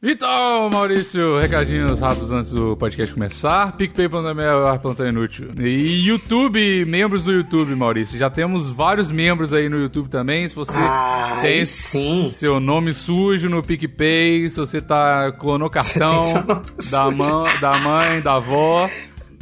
Então, Maurício, recadinhos rápidos antes do podcast começar. PicPay Plantão Plantão Inútil. E YouTube, membros do YouTube, Maurício. Já temos vários membros aí no YouTube também. Se você Ah, tem sim. seu nome sujo no PicPay, se você tá clonou cartão da, da mãe, da avó,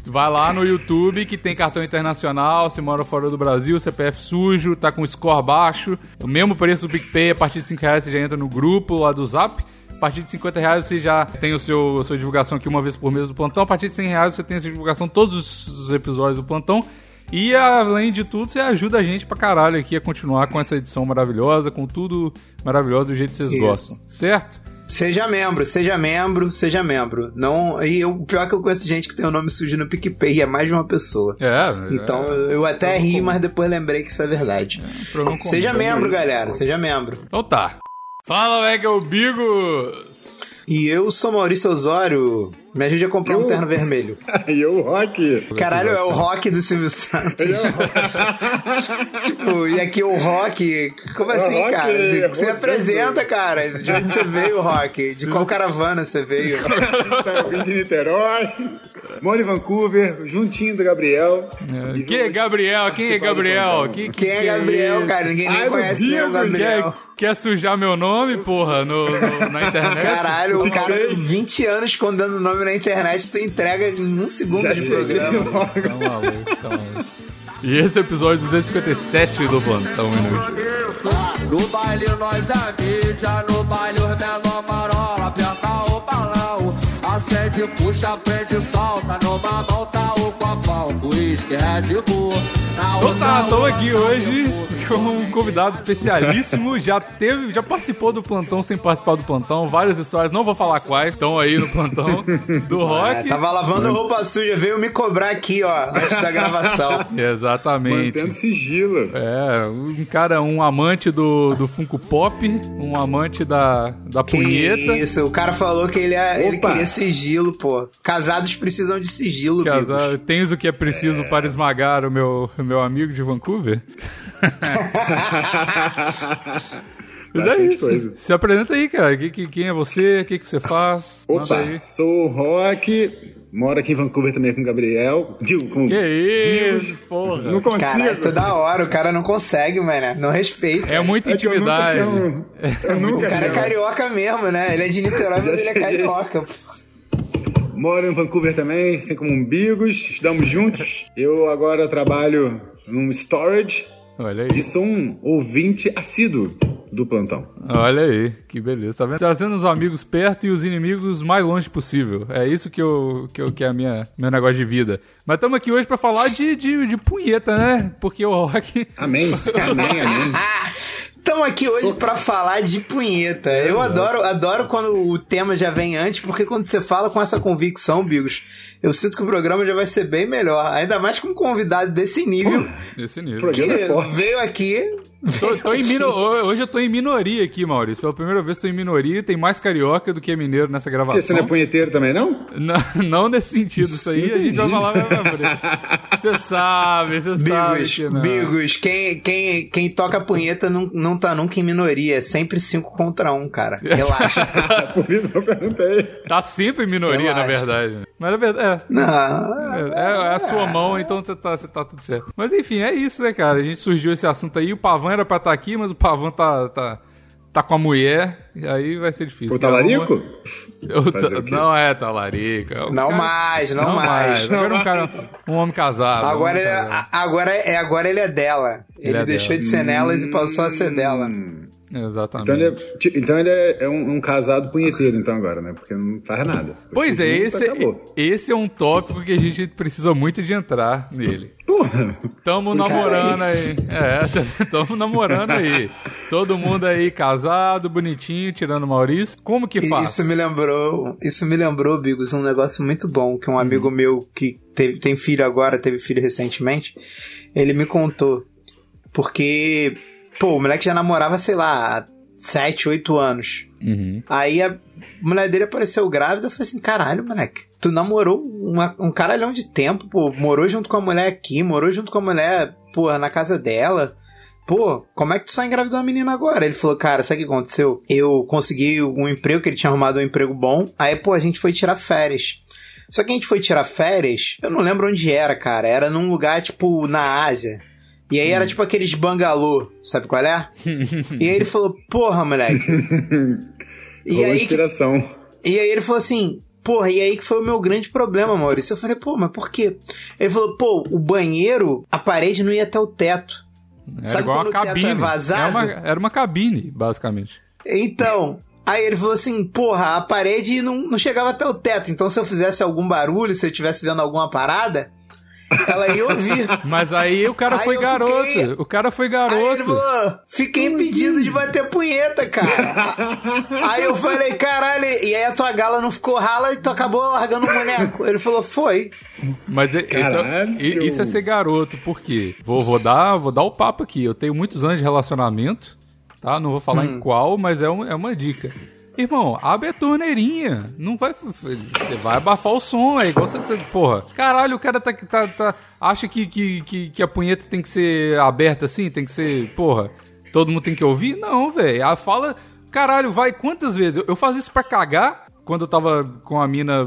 vai lá no YouTube que tem cartão internacional, você mora fora do Brasil, CPF sujo, tá com score baixo, o mesmo preço do PicPay, a partir de 5 reais você já entra no grupo lá do Zap. A partir de 50 reais você já tem o seu, a sua divulgação aqui uma vez por mês do plantão. A partir de 100 reais você tem a sua divulgação todos os episódios do plantão. E além de tudo, você ajuda a gente pra caralho aqui a continuar com essa edição maravilhosa, com tudo maravilhoso do jeito que vocês Isso. gostam. Certo? Seja membro, seja membro, seja membro. Não, e eu- o pior é que eu conheço gente que tem o nome sujo no PicPay é mais de uma pessoa. É. Então é, eu até problema ri, comum. mas depois lembrei que isso é verdade. comum. Seja membro, galera, seja membro. Então tá. Fala, Mega Bigos! E eu sou Maurício Osório. Me ajude a comprar um Eu- terno vermelho. E o Rock. Caralho, é o rock do Silvio Santos. tipo, e aqui o rock. Como É assim, Rock, cara? Você, Rock você apresenta, cara. De onde você veio, rock? De qual caravana você veio? Eu vim de Niterói. Moro em Vancouver, juntinho do Gabriel. É, Quem é Gabriel? Quem é Gabriel? Que- Quem é que Gabriel, isso? cara? Ninguém nem Ai, conhece nem o Rodrigo, Gabriel. Quer, quer sujar meu nome, porra, no, no- na internet? Caralho, o cara 20 anos escondendo o nome na internet, tu entrega em um segundo Já de programa. Tá maluco, tá maluco. E esse é o episódio 257 do Plantão Inútil. No baile nós é mídia, no baile os menor marola, o. Puxa, prende, solta, numa mão tá o copão, uísque, Red Bull. Na Então tá, estamos aqui hoje com um convidado especialíssimo, já teve, já participou do plantão sem participar do plantão, várias histórias, não vou falar quais, estão aí no plantão do É, rock. tava lavando roupa suja, veio me cobrar aqui, ó, antes da gravação. Exatamente. Mantendo sigilo. É, um cara, um amante do, do Funko Pop, um amante da, da Que punheta. isso, o cara falou que ele, é- ele Opa. queria sigilo, pô. Casados precisam de sigilo. Casar, tens o que é preciso para esmagar o meu, meu amigo de Vancouver? Mas é isso. coisa. Se apresenta aí, cara. Que, que- quem é você? O que, que você faz? Opa, sou o Rock. Moro aqui em Vancouver também com o Gabriel. Digo, com Que isso, porra. Não consigo. Caralho, toda hora, o cara não consegue, mano. Não respeita. É muita É intimidade. tinha um- nunca O cara é carioca mesmo, né? Ele é de Niterói, mas ele é carioca. Moro em Vancouver também, assim como um Bigos. Estudamos juntos. Eu agora trabalho num storage Olha e aí. sou um ouvinte assíduo do plantão. Olha aí. Que beleza. Tá vendo? Trazendo os amigos perto e os inimigos mais longe possível. É isso que, eu, que, eu, que é a minha, meu negócio de vida. Mas estamos aqui hoje pra falar de, de, de punheta, né? Porque o rock. Amém, amém, amém. Estamos aqui hoje pra falar de punheta. Eu adoro, adoro quando o tema já vem antes, porque quando você fala com essa convicção, Bigos, eu sinto que o programa já vai ser bem melhor. Ainda mais com um convidado desse nível Desse nível. Que é forte. veio aqui. Tô, tô mino- Hoje eu tô em minoria aqui, Maurício. Pela primeira vez tô em minoria. Tem mais carioca do que mineiro nessa Porque você gravação. não é punheteiro também, não? Não, não nesse sentido. Isso aí a gente vai falar frente. Você sabe, você sabe Bigos, que não. Bigos, quem, quem, quem toca punheta não, não tá nunca em minoria. É sempre 5 contra 1, um, cara. Relaxa. Por isso eu perguntei. Tá sempre em minoria, na Relaxa. verdade. Mas na verdade, é. não. É, é a sua mão, então você tá, você tá tudo certo. Mas enfim, é isso, né, cara? A gente surgiu esse assunto aí. O Pavão era pra estar aqui, mas o Pavão tá, tá, tá com a mulher. E aí vai ser difícil. O talarico? Eu Fazer tô- o quê? não é talarico. é um Não cara- mais, não, mais. Eu quero um cara, um homem casado. um Agora homem ele, é, casado. a- agora, é, agora ele é dela. Ele, é deixou dela. de ser nelas e passou a ser dela. Exatamente. Então ele é, então ele é, é um, um casado punheteiro, então, agora, né? Porque não faz nada. Pois é, esse, acabou. esse é um tópico que a gente precisa muito de entrar nele. Porra! Tamo Cara, namorando aí. É, tamo namorando aí. Todo mundo aí casado, bonitinho, tirando o Maurício. Como que faz? Isso me lembrou, isso me lembrou, Bigos, um negócio muito bom que um amigo meu que teve- tem filho agora, teve filho recentemente, ele me contou. Porque, pô, o moleque já namorava, sei lá, há 7, 8 anos. Uhum. Aí a mulher dele apareceu grávida, eu falei assim, caralho, moleque, tu namorou uma- um caralhão de tempo, pô, morou junto com a mulher aqui, morou junto com a mulher, pô, na casa dela. pô, como é que tu só engravidou uma menina agora? Ele falou, cara, sabe o que aconteceu? Eu consegui um emprego, que ele tinha arrumado um emprego bom, aí, pô, a gente foi tirar férias. Só que a gente foi tirar férias, eu não lembro onde era, cara. Era num lugar, tipo, na Ásia. E aí era tipo aqueles bangalô, sabe qual é? e aí ele falou, porra, moleque. e aí, inspiração. e aí ele falou assim, porra, e aí que foi o meu grande problema, Maurício. Eu falei, pô, mas por quê? Ele falou, pô, o banheiro, a parede não ia até o teto. Era Sabe igual quando uma o teto cabine. é vazado? Era uma, era uma cabine, basicamente. Então, aí ele falou assim, porra, a parede não, não chegava até o teto, então se eu fizesse algum barulho, se eu estivesse vendo alguma parada, ela ia ouvir. Mas aí o cara Aí foi garoto. fiquei- O cara foi Aí ele garoto. falou, fiquei impedido de bater punheta, cara. aí eu falei, caralho, e aí a tua gala não ficou rala e tu acabou largando o boneco. Ele falou, foi. Mas é- esse é- isso é ser garoto, por quê? Vou, vou, dar, vou dar o papo aqui. Eu tenho muitos anos de relacionamento, tá? Não vou falar Hum. em qual, mas é, um- é uma dica. Irmão, abre a torneirinha. Não vai. Você vai abafar o som, é igual você. tá- Porra. Caralho, o cara tá. tá, tá- acha que, que, que, que a punheta tem que ser aberta assim? Tem que ser. Porra. Todo mundo tem que ouvir? Não, velho. A fala. Caralho, vai quantas vezes? Eu, eu faço isso pra cagar. Quando eu tava com a mina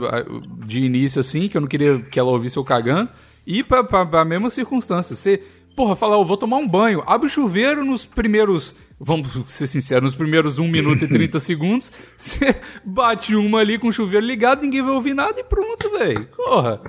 de início, assim, que eu não queria que ela ouvisse eu cagando. E pra, pra, pra mesma circunstância. Você, porra, fala, eu vou tomar um banho. Abre o chuveiro nos primeiros. Vamos ser sinceros, nos primeiros 1 minuto e 30 segundos. Você bate uma ali com o chuveiro ligado, ninguém vai ouvir nada e pronto, velho. Porra.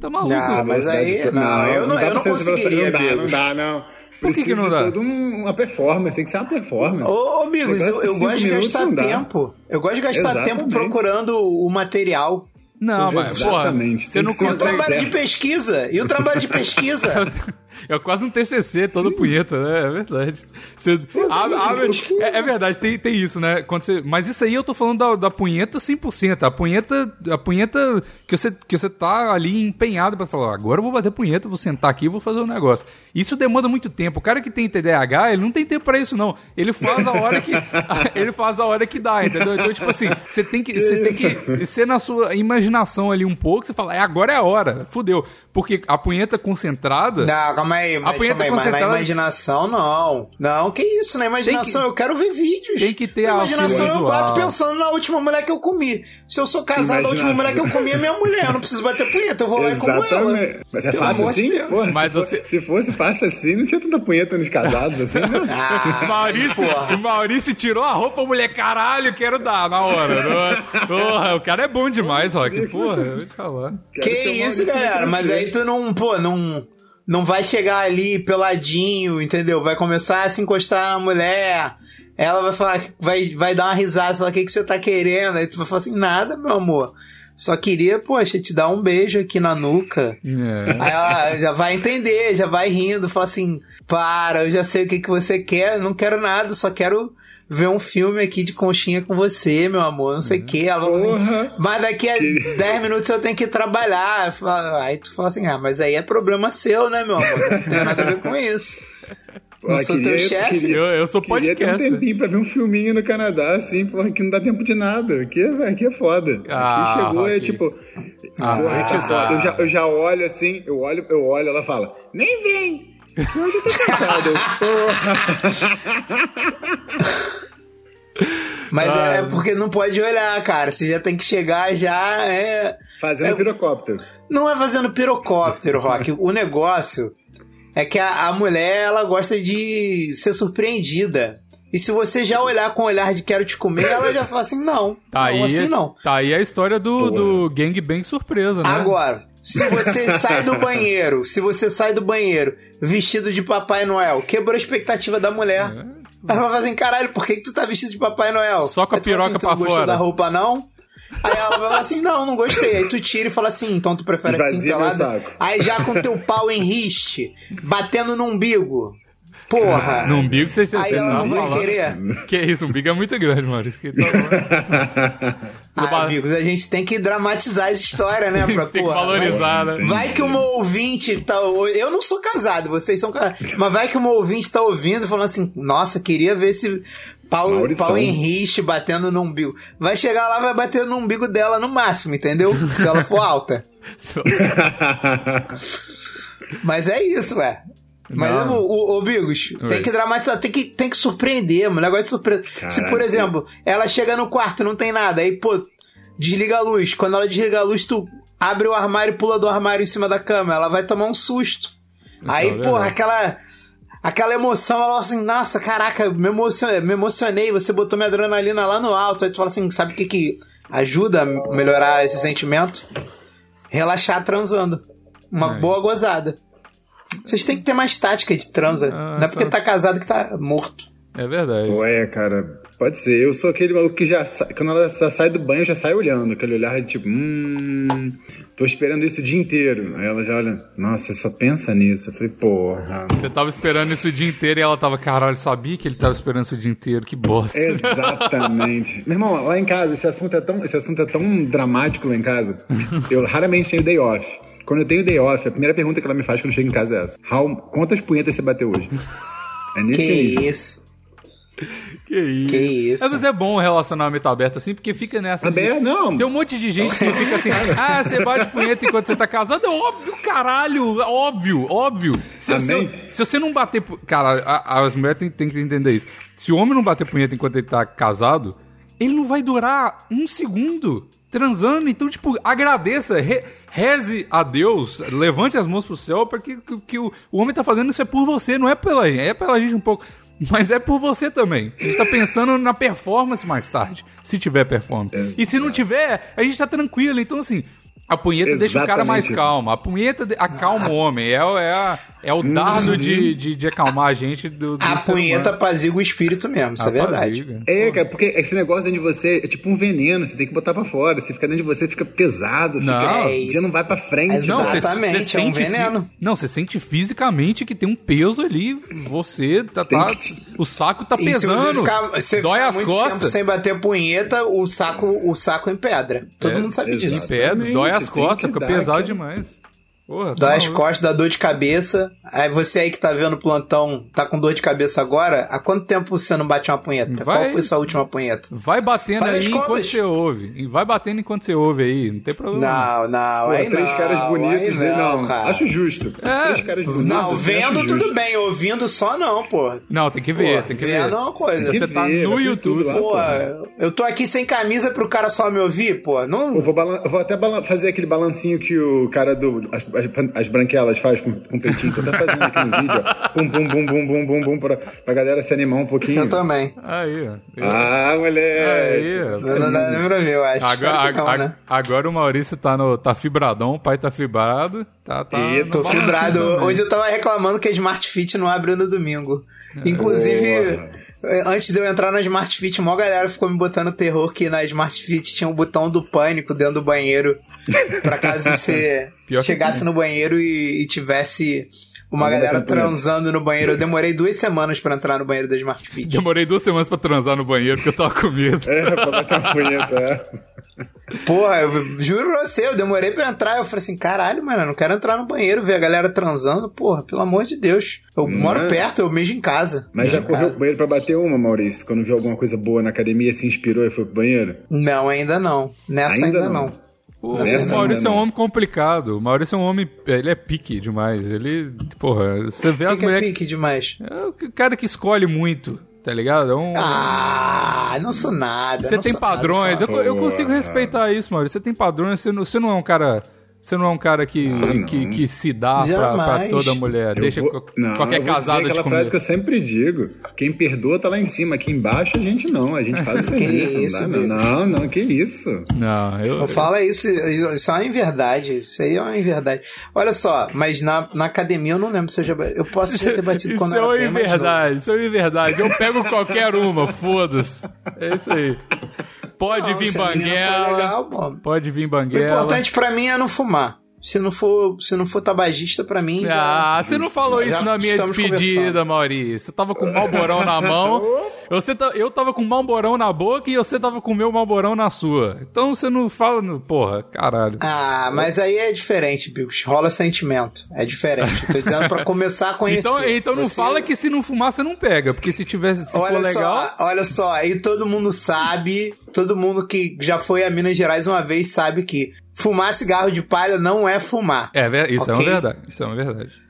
Tá maluco. Ah, mas aí, não, eu não, eu não pra ser velocidade, conseguiria, Não dá, não dá, não. Por que que não dá? toda um- uma performance, tem que ser uma performance. Ô, ô amigos, eu, eu gosto de gastar não tempo. Eu gosto de gastar Exatamente. tempo procurando o material. Não, mas, porra, Exatamente, você tem não que ser E o Consegue trabalho de pesquisa? E o trabalho de pesquisa? É quase um TCC, todo punheta, né? É verdade. Você abre- abre- é, é verdade, tem, tem isso, né? Quando você, mas isso aí eu tô falando da, da punheta 100%. A punheta, a punheta que você, que você tá ali empenhado pra falar, agora eu vou bater punheta, vou sentar aqui e vou fazer um negócio. Isso demanda muito tempo. O cara que tem TDAH, ele não tem tempo pra isso, não. Ele faz a hora que, ele faz a hora que dá, entendeu? Então, tipo assim, você tem que, você tem que ser na sua imaginação ali um pouco, você fala, é, agora é a hora, fudeu. Porque a punheta concentrada... Não, calma aí, mas, punheta calma aí, mas na concentrada- imaginação não. Não, que isso, na imaginação Tem eu quero ver vídeos. tem que ter Na auxílio imaginação eu bato pensando na última mulher que eu comi. Se eu sou casado, a última mulher que eu comi é minha mulher. Eu não preciso bater punheta, eu vou lá e como ela. Mas é Pelo fácil de assim? Deus. Porra, Mas se, você- for- se fosse fácil assim, não tinha tanta punheta nos casados assim, né? Ah, Maurício, porra. o Maurício tirou a roupa, mulher, caralho, quero dar na hora. Não- Porra, o cara é bom demais, Rock. Porra, falar. Que ser o isso, galera. Mas Francisco. Aí tu não, pô, não, não vai chegar ali peladinho, entendeu? Vai começar a se encostar na mulher. Ela vai falar, vai, vai dar uma risada, falar, o que, que você tá querendo? Aí tu vai falar assim, nada, meu amor. Só queria, poxa, te dar um beijo aqui na nuca. É. Aí ela já vai entender, já vai rindo, fala assim: para, eu já sei o que, que você quer, não quero nada, só quero ver um filme aqui de conchinha com você, meu amor, não sei o que. Ela fala assim, Porra. mas daqui a 10 minutos eu tenho que trabalhar. Aí tu fala assim: ah, mas aí é problema seu, né, meu amor? Não tem nada a ver com isso. Não Pô, sou queria- teu chefe. queria- Eu, eu sou Queria ter um podcast. tempinho pra ver um filminho no Canadá, assim, porra, que não dá tempo de nada. Aqui é, aqui é foda. Ah, aqui chegou, é Rocky. tipo. Ah, porra, aqui é foda. Eu, já, eu já olho assim, eu olho, eu olho, ela fala, nem vem. Eu tô cansado. Mas Ah. é porque não pode olhar, cara. Você já tem que chegar já. É... Fazendo É- pirocóptero. Não é fazendo pirocóptero, Rock. O negócio é que a, a mulher, ela gosta de ser surpreendida. E se você já olhar com o olhar de quero te comer, ela já fala assim, não. Tá não, aí, assim não. tá aí a história do, Porra. do gangbang surpresa, né? Agora, se você sai do banheiro, se você sai do banheiro vestido de Papai Noel, quebrou a expectativa da mulher. Ela vai falar assim, caralho, por que, que tu tá vestido de Papai Noel? Só com a piroca assim, tu não pra gostou fora. da roupa, não? Aí ela vai falar assim, não, não gostei. Aí tu tira e fala assim, então tu prefere assim, pelada? Aí já com teu pau em riste, batendo no umbigo. Porra. No umbigo você, você Aí você ela não não vai vai falar. querer. Que isso, o umbigo é muito grande, Maurício. Que tá- Ah, amigos, a gente tem que dramatizar essa história, né? Pra, Tem que porra, valorizar, vai, né? Vai que uma ouvinte tá. Eu não sou casado, vocês são casados. Mas vai que uma ouvinte tá ouvindo e falando assim: nossa, queria ver esse pau, Maurição. pau em riste batendo no umbigo. Vai chegar lá, vai bater no umbigo dela no máximo, entendeu? Se ela for alta. Mas é isso, ué. Mas, Não. o, o, o Bigos, tem que dramatizar, tem que, tem que surpreender, mano. Negócio de surpresa. Se, Caraca. por exemplo, ela chega no quarto, não tem nada, aí, pô, desliga a luz. Quando ela desliga a luz, tu abre o armário e pula do armário em cima da cama. Ela vai tomar um susto. aí, é porra, aquela. Aquela emoção, ela fala assim, nossa, caraca, me emocionei, me emocionei, você botou minha adrenalina lá no alto. Aí tu fala assim, sabe o que que ajuda a melhorar esse sentimento? Relaxar transando. Uma É. boa gozada. Vocês têm que ter mais tática de transa. Ah, não é porque só- tá casado que tá morto. É verdade. Pô, é, cara. Pode ser. Eu sou aquele maluco que já sai, quando ela já sai do banho, eu já sai olhando. Aquele olhar de tipo, hum. Tô esperando isso o dia inteiro. Aí ela já olha, nossa, você só pensa nisso. Eu falei, porra. Você tava esperando isso o dia inteiro e ela tava, caralho, sabia que ele tava esperando isso o dia inteiro, que bosta. Exatamente. Meu irmão, lá em casa, esse assunto é tão, esse assunto é tão dramático lá em casa. Eu raramente tenho day off. Quando eu tenho day off, a primeira pergunta que ela me faz quando eu chego em casa é essa: How, quantas punhetas você bateu hoje? É nesse Que nível. isso. Que isso. Que isso. É, mas é bom um relacionamento aberto assim, porque fica nessa. de- Aberto, não. Tem um monte de gente que fica assim, ah, você bate punheta enquanto você tá casado. É óbvio, caralho, óbvio, óbvio. Se, se, Amém. se você não bater. Cara, a- as mulheres têm, têm que entender isso. Se o homem não bater punheta enquanto ele tá casado, ele não vai durar um segundo transando. Então, tipo, agradeça, re- reze a Deus, levante as mãos pro céu, porque que, que o, o homem tá fazendo isso é por você, não é pela gente. É pela gente um pouco. Mas é por você também. A gente tá pensando na performance mais tarde, se tiver performance. E se não tiver, a gente tá tranquilo. Então, assim, a punheta deixa o cara mais Exatamente. calmo. A punheta de- acalma o homem. É, o- é, é o dardo de, de, de acalmar a gente do, do A punheta humano. apazigua o espírito mesmo, isso é verdade. É, cara, porque esse negócio dentro de você é tipo um veneno, você tem que botar pra fora. Se ficar dentro de você, fica pesado, Não. fica, É você não vai pra frente. Não, você- Exatamente, você é um veneno. Não, você sente fisicamente que tem um peso ali. Você tá. tá- te- O saco tá E se você pesando. ficar, você Dói ficar as muito tempo costas. sem bater punheta, o saco, o saco empedra. Todo É, mundo sabe disso. Pé, Exatamente, dói as costas, fica pesado demais. Porra, tá Dói as costas, dá dor de cabeça. Aí você aí que tá vendo o plantão, tá com dor de cabeça agora, há quanto tempo você não bate uma punheta? Vai- Qual foi sua última punheta? Vai batendo Faz aí enquanto você ouve. E Vai batendo enquanto você ouve aí, não tem problema. Não, não, Pô, aí três não, caras bonitos aí. Não, cara. acho justo. É. Três caras bonitos. Não, vendo tudo justo. bem, ouvindo só não, pô. Não, tem que ver, Pô, tem que ver. vendo é uma coisa. Você tá ver, no vai ter YouTube. lá. Pô, eu tô aqui sem camisa pro cara só me ouvir, pô. Não, Eu vou, vou até fazer aquele balancinho que o cara do. As, as, as branquelas faz com, com o peitinho. Tô até fazendo aqui no vídeo, ó. Pum, pum, bum, bum, bum, bum, bum, pra, pra galera se animar um pouquinho. eu também. Aí, ó. Ah, moleque. Aí, ó. Não, dá nem pra ver, eu acho. Agora, não, ag- né? agora o Maurício tá, no, tá fibradão, o pai tá fibrado. Tá, tá E Tô fibrado. também. Hoje eu tava reclamando que a Smart Fit não abre no domingo. Inclusive, Porra. eh, antes de eu entrar na Smart Fit, mó galera ficou me botando terror que na Smart Fit tinha um botão do pânico dentro do banheiro. Pra caso você chegasse no banheiro e, e tivesse uma galera transando no banheiro. Eu demorei duas semanas pra entrar no banheiro da Smart Fit. Demorei duas semanas pra transar no banheiro porque eu tava com medo. É, pra bater uma punheta, é. Porra, eu juro pra você, eu demorei pra entrar. Eu falei assim: caralho, mano, eu não quero entrar no banheiro, ver a galera transando. Porra, pelo amor de Deus. Eu moro é? perto, eu mijo em casa. Mas já correu pro banheiro pra bater uma, Maurício? Quando viu alguma coisa boa na academia, se inspirou e foi pro banheiro? Não, ainda não. Nessa ainda, Ainda não. não. O, o Maurício ainda é um homem complicado. O Maurício é um homem. Ele é pique demais. Ele. Porra, você vê que, as que é mulheres. pique demais? É o cara que escolhe muito, tá ligado? É um. Ah, não sou nada. Você tem nada, padrões, só- eu, eu consigo respeitar isso, Maurício. Você tem padrões, você não, você não é um cara. Você não é um cara que, Ah, não. que, que se dá pra, pra toda mulher. Eu Deixa vou- Não, qualquer eu dizer te aquela comer. frase que eu sempre digo. Quem perdoa tá lá em cima. Aqui embaixo a gente não. A gente faz Que serviço. isso, não, dá, não, não, que isso. Não, eu. Não fala isso, isso é uma inverdade. Isso aí é uma inverdade. Olha só, mas na, na academia eu não lembro se eu já. Eu posso já ter batido Isso quando é eu uma era bem mais novo. inverdade, isso é uma inverdade. Eu pego qualquer uma, foda-se. É isso aí. Pode Não, vir menina for banguela. legal. Pode vir O banguela. importante pra mim é não fumar. Se não for, se não for tabagista, pra mim. já- Ah, você não falou Já isso na minha despedida. Maurício. Você tava com um malborão na mão. Você tá, eu tava com um malborão na boca e você tava com o meu malborão na sua. Então você não fala. Porra, caralho. Ah, mas aí é diferente, Bigos. Rola sentimento. É diferente. Eu tô dizendo pra começar a conhecer. Então, então não Você- fala que se não fumar você não pega, porque se tivesse se Olha for legal, só, olha só, aí todo mundo sabe, todo mundo que já foi a Minas Gerais uma vez sabe que fumar cigarro de palha não é fumar. é isso é uma verdade, isso é uma verdade.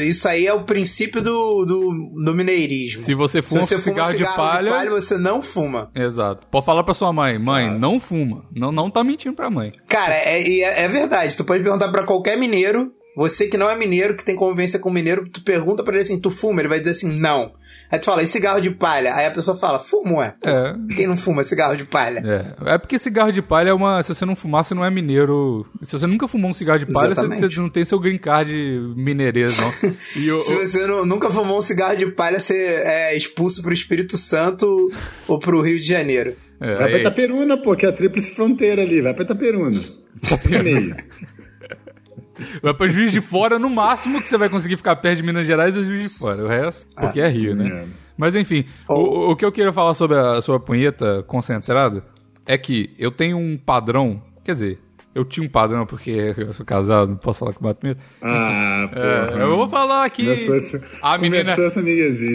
Isso aí é o princípio do, do, do mineirismo. Se você fuma Se você um fuma cigarro, de, palha, você não fuma. Exato. Pode falar pra sua mãe, mãe, não fuma. Não, não tá mentindo pra mãe. Cara, é, é, é verdade. Tu pode perguntar pra qualquer mineiro. Você que não é mineiro, que tem convivência com mineiro, tu pergunta pra ele assim, tu fuma? Ele vai dizer assim, não. Aí tu fala, e cigarro de palha? Aí a pessoa fala, fumo, é. Pô, É. Quem não fuma cigarro de palha? É. É porque cigarro de palha é uma. Se você não fumar, você não é mineiro. Se você nunca fumou um cigarro de palha, você, você não tem seu green card mineirês, não. E o, Se você não- nunca fumou um cigarro de palha, você é expulso pro Espírito Santo ou pro Rio de Janeiro. é, Vai pra Itaperuna, pô, que é a tríplice fronteira ali. Vai pra Itaperuna. Meio. Vai pra Juiz de Fora, no máximo que você vai conseguir ficar perto de Minas Gerais é Juiz de Fora. O resto, porque é Rio, né? é. Mas enfim, o, o que eu queria falar sobre a sua punheta concentrada é que eu tenho um padrão, quer dizer, eu tinha um padrão porque eu sou casado, não posso falar com uma punheta. Ah, pô. É, eu vou falar que Começou essa, a menina, essa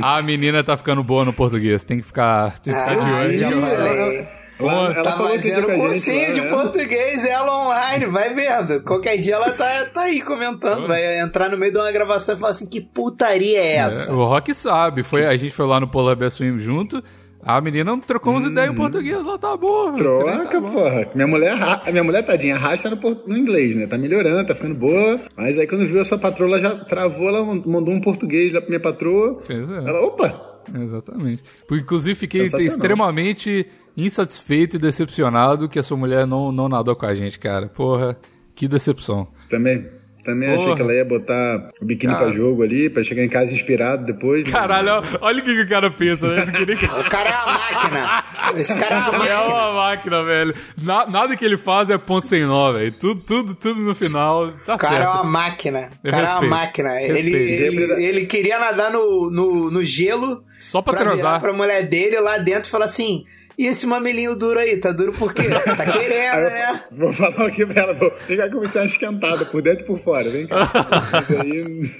a menina tá ficando boa no português, tem que ficar, tem que ficar de Ah, olho. já Ih, falei. Ela, ela Tá fazendo gente cursinho lá, de né? português, ela online, vai vendo. Qualquer dia ela tá, tá aí comentando, vai entrar no meio de uma gravação e falar assim, que putaria é essa? É, o Rock sabe, foi, a gente foi lá no Polar Bear Swim junto, a menina trocou umas ideias em português, lá tá boa. Troca, tá porra. Minha mulher, minha mulher, tadinha, arrasta no, no inglês, né? Tá melhorando, tá ficando boa. Mas aí quando viu a sua patroa, ela já travou, ela mandou um português lá pra minha patroa. Pois é. Ela, opa! Exatamente. Porque, inclusive, fiquei extremamente insatisfeito e decepcionado que a sua mulher não, não nadou com a gente, cara. Porra, que decepção. Também, também achei Porra. que ela ia botar o biquíni Cara. pra jogo ali, pra chegar em casa inspirado depois. né? Caralho, ó, olha o que, que o cara pensa, né? Esse queria que- O cara é uma máquina. Esse cara é uma É máquina. uma máquina, velho. Na- nada que ele faz é ponto sem nó, velho. Tudo, tudo, tudo no final tá O cara é certo. uma máquina. O Eu cara é uma máquina. Ele, ele, ele queria nadar no, no, no gelo Só pra virar transar. pra mulher dele lá dentro e falar assim: e esse mamilinho duro aí? Tá duro por quê? Tá querendo, eu né? Vou falar aqui pra ela, vou cá começar a esquentada, por dentro e por fora, vem cá. Isso aí...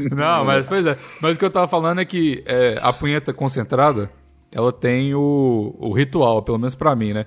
Não, mas pois é. Mas o que eu tava falando é que é, a punheta concentrada, ela tem o, o ritual, pelo menos pra mim, né?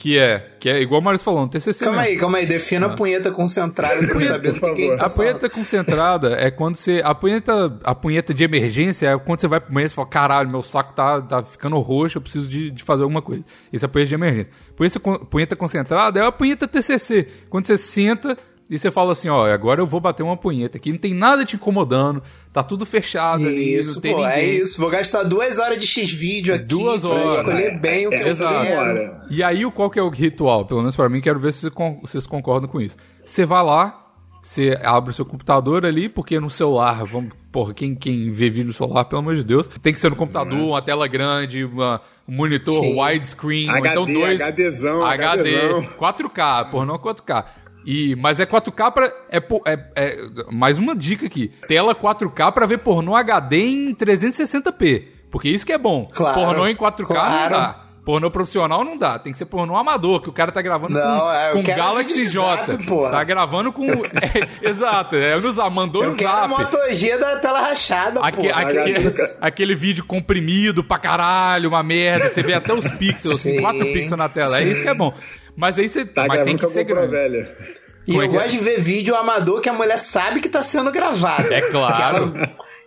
Que é, que é igual o Marius falou, no TCC Calma mesmo. aí, calma aí. Defina a punheta concentrada pra eu saber do que, que a gente tá A falando. punheta concentrada é quando você. A punheta, a punheta de emergência é quando você vai pro banheiro e fala: caralho, meu saco tá, tá ficando roxo, eu preciso de, de fazer alguma coisa. Isso é a punheta de emergência. Punheta, punheta concentrada é a punheta TCC. Quando você senta e você fala assim: ó, agora eu vou bater uma punheta aqui, não tem nada te incomodando, tá tudo fechado ali, Isso, não tem pô, ninguém. é isso. Vou gastar duas horas de X-vídeo aqui Duas pra horas. escolher bem o que eu Exato. quero. E aí, o- qual que é o ritual? Pelo menos pra mim, quero ver se vocês con- vocês concordam com isso. Você vai lá, você abre o seu computador ali, porque no celular, vamos, porra, quem, quem vê vídeo no celular, pelo amor de Deus, tem que ser no computador, uma tela grande, uma- um monitor widescreen, ou então dois. HDzão, HD, HDzão. 4K, porra, não 4K. E, mas é 4K pra. É, é, é- mais uma dica aqui. Tela 4K pra ver pornô HD em 360p. Porque isso que é bom. Claro, Pornô em 4K claro. não dá. Pornô profissional não dá, tem que ser pornô amador, que o cara tá gravando Não, com, é, com Galaxy J. porra. Tá gravando com. é, exato, é, no zap, mandou Eu no quero a zap. Moto G da tela rachada, Aque- pô. aquele, aquele vídeo comprimido pra caralho, uma merda. Você vê até os pixels, assim, Sim, 4 pixels na tela. É sim. isso que é bom. Mas aí você. Tá mas tem que a ser grande. velha. E Como é eu é? gosto de ver vídeo amador que a mulher sabe que tá sendo gravado. É claro.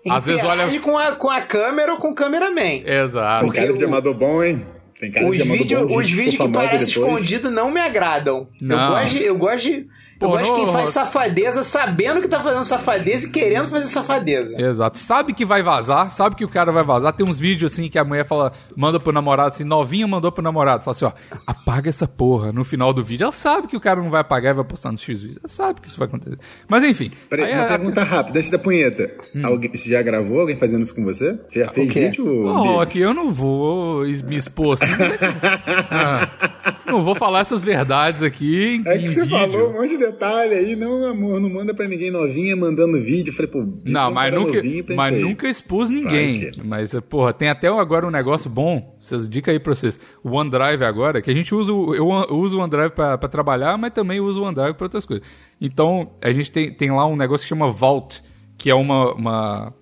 Às vezes olha- com a, com a câmera ou com o cameraman. Exato. Porque Cara de o- amador bom, hein? Tem cara Os de amador vídeos bom os vídeos que parecem depois. escondidos não me agradam. Não. Eu gosto de. Eu gosto de eu Pô, gosto de quem não, faz safadeza sabendo que tá fazendo safadeza e querendo fazer safadeza. Exato. Sabe que vai vazar, sabe que o cara vai vazar. Tem uns vídeos assim que a mulher fala, manda pro namorado assim, novinha mandou pro namorado. Fala assim, ó, apaga essa porra no final do vídeo. Ela sabe que o cara não vai apagar e vai postar no X vídeos. Ela sabe que isso vai acontecer. Mas enfim. Peraí, aí uma a- pergunta rápida, antes da punheta. Alguém, você já gravou alguém fazendo isso com você? Você já fez quê? vídeo? Bi? Rock, eu não vou me expor assim. mas é que- Ah, não vou falar essas verdades aqui em, É que em você vídeo. falou um monte de detalhe aí. Não, amor, não manda pra ninguém novinha mandando vídeo. Falei, pô, Não, mas nunca, novinho, pensei. mas nunca expus ninguém. Que- Mas, porra, tem até agora um negócio bom. Vocês, dica aí pra vocês. O OneDrive agora, que a gente usa. o- Eu uso o OneDrive pra, pra trabalhar, mas também uso o OneDrive pra outras coisas. Então, a gente tem, tem lá um negócio que chama Vault, que é uma, uma,